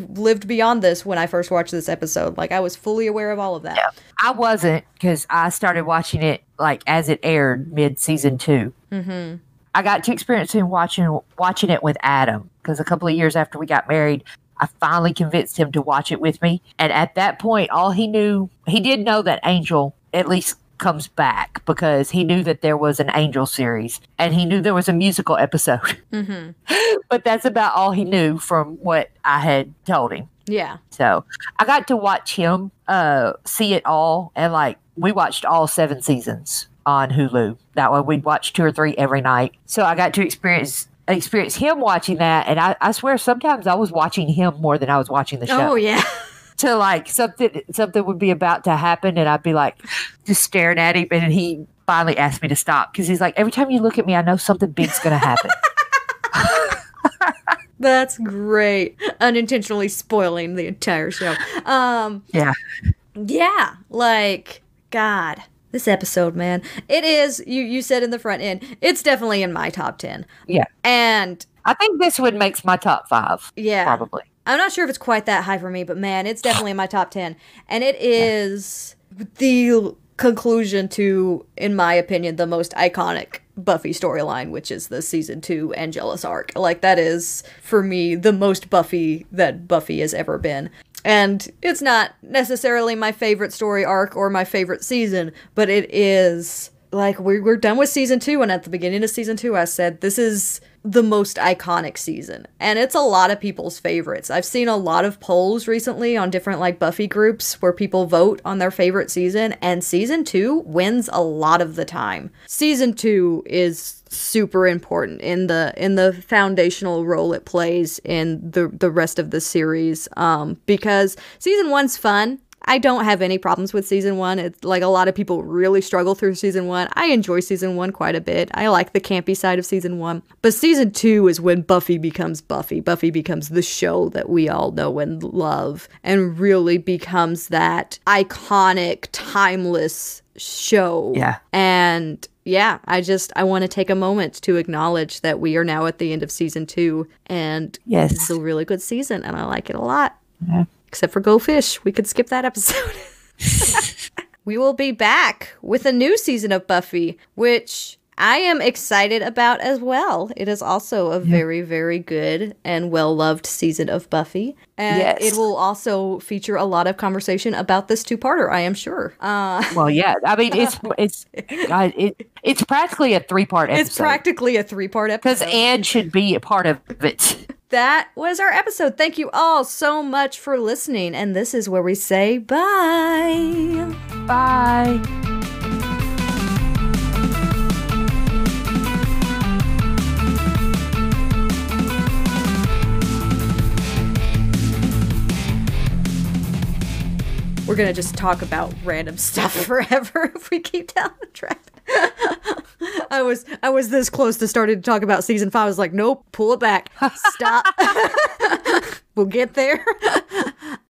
lived beyond this when I first watched this episode. Like I was fully aware of all of that.
I wasn't because I started watching it like as it aired mid season 2
Mm-hmm.
I got to experience him watching watching it with Adam because a couple of years after we got married, I finally convinced him to watch it with me. And at that point, all he knew, he did know that Angel at least comes back because he knew that there was an Angel series and he knew there was a musical episode.
Mm-hmm.
but that's about all he knew from what I had told him.
Yeah.
So I got to watch him uh, see it all, and like we watched all seven seasons on Hulu. That way, we'd watch two or three every night. So I got to experience experience him watching that, and I, I swear sometimes I was watching him more than I was watching the show.
Oh yeah.
To like something something would be about to happen, and I'd be like just staring at him, and he finally asked me to stop because he's like, every time you look at me, I know something big's gonna happen.
That's great. Unintentionally spoiling the entire show. Um
yeah.
yeah, like god, this episode, man. It is you you said in the front end. It's definitely in my top 10.
Yeah.
And
I think this one makes my top five.
Yeah.
Probably.
I'm not sure if it's quite that high for me, but man, it's definitely in my top 10. And it is the conclusion to, in my opinion, the most iconic Buffy storyline, which is the season two Angelus arc. Like, that is, for me, the most Buffy that Buffy has ever been. And it's not necessarily my favorite story arc or my favorite season, but it is like we we're done with season two and at the beginning of season two i said this is the most iconic season. And it's a lot of people's favorites. I've seen a lot of polls recently on different like buffy groups where people vote on their favorite season and season two wins a lot of the time. Season two is super important in the in the foundational role it plays in the the rest of the series um because season one's fun I don't have any problems with season one. It's like a lot of people really struggle through season one. I enjoy season one quite a bit. I like the campy side of season one. But season two is when Buffy becomes Buffy. Buffy becomes the show that we all know and love and really becomes that iconic, timeless show.
Yeah.
And yeah, I just I want to take a moment to acknowledge that we are now at the end of season 2 and
Yes.
it's a really good season and I like it a lot. Except for Go Fish. We could skip that episode. we will be back with a new season of Buffy, which I am excited about as well. It is also a very, very good and well loved season of Buffy. And
Yes.
it will also feature a lot of conversation about this two parter, I am sure. Uh,
Well, yeah. I mean, it's it's God, it it's practically a three part episode.
it's practically a three part episode. because.
Anne should be a part of it.
that was our episode. Thank you all so much for listening. And this is where we say bye.
Bye.
We're gonna just talk about random stuff forever if we keep down the track. I was I was this close to starting to talk about season five. I was like, nope, pull it back. Stop. we'll get there.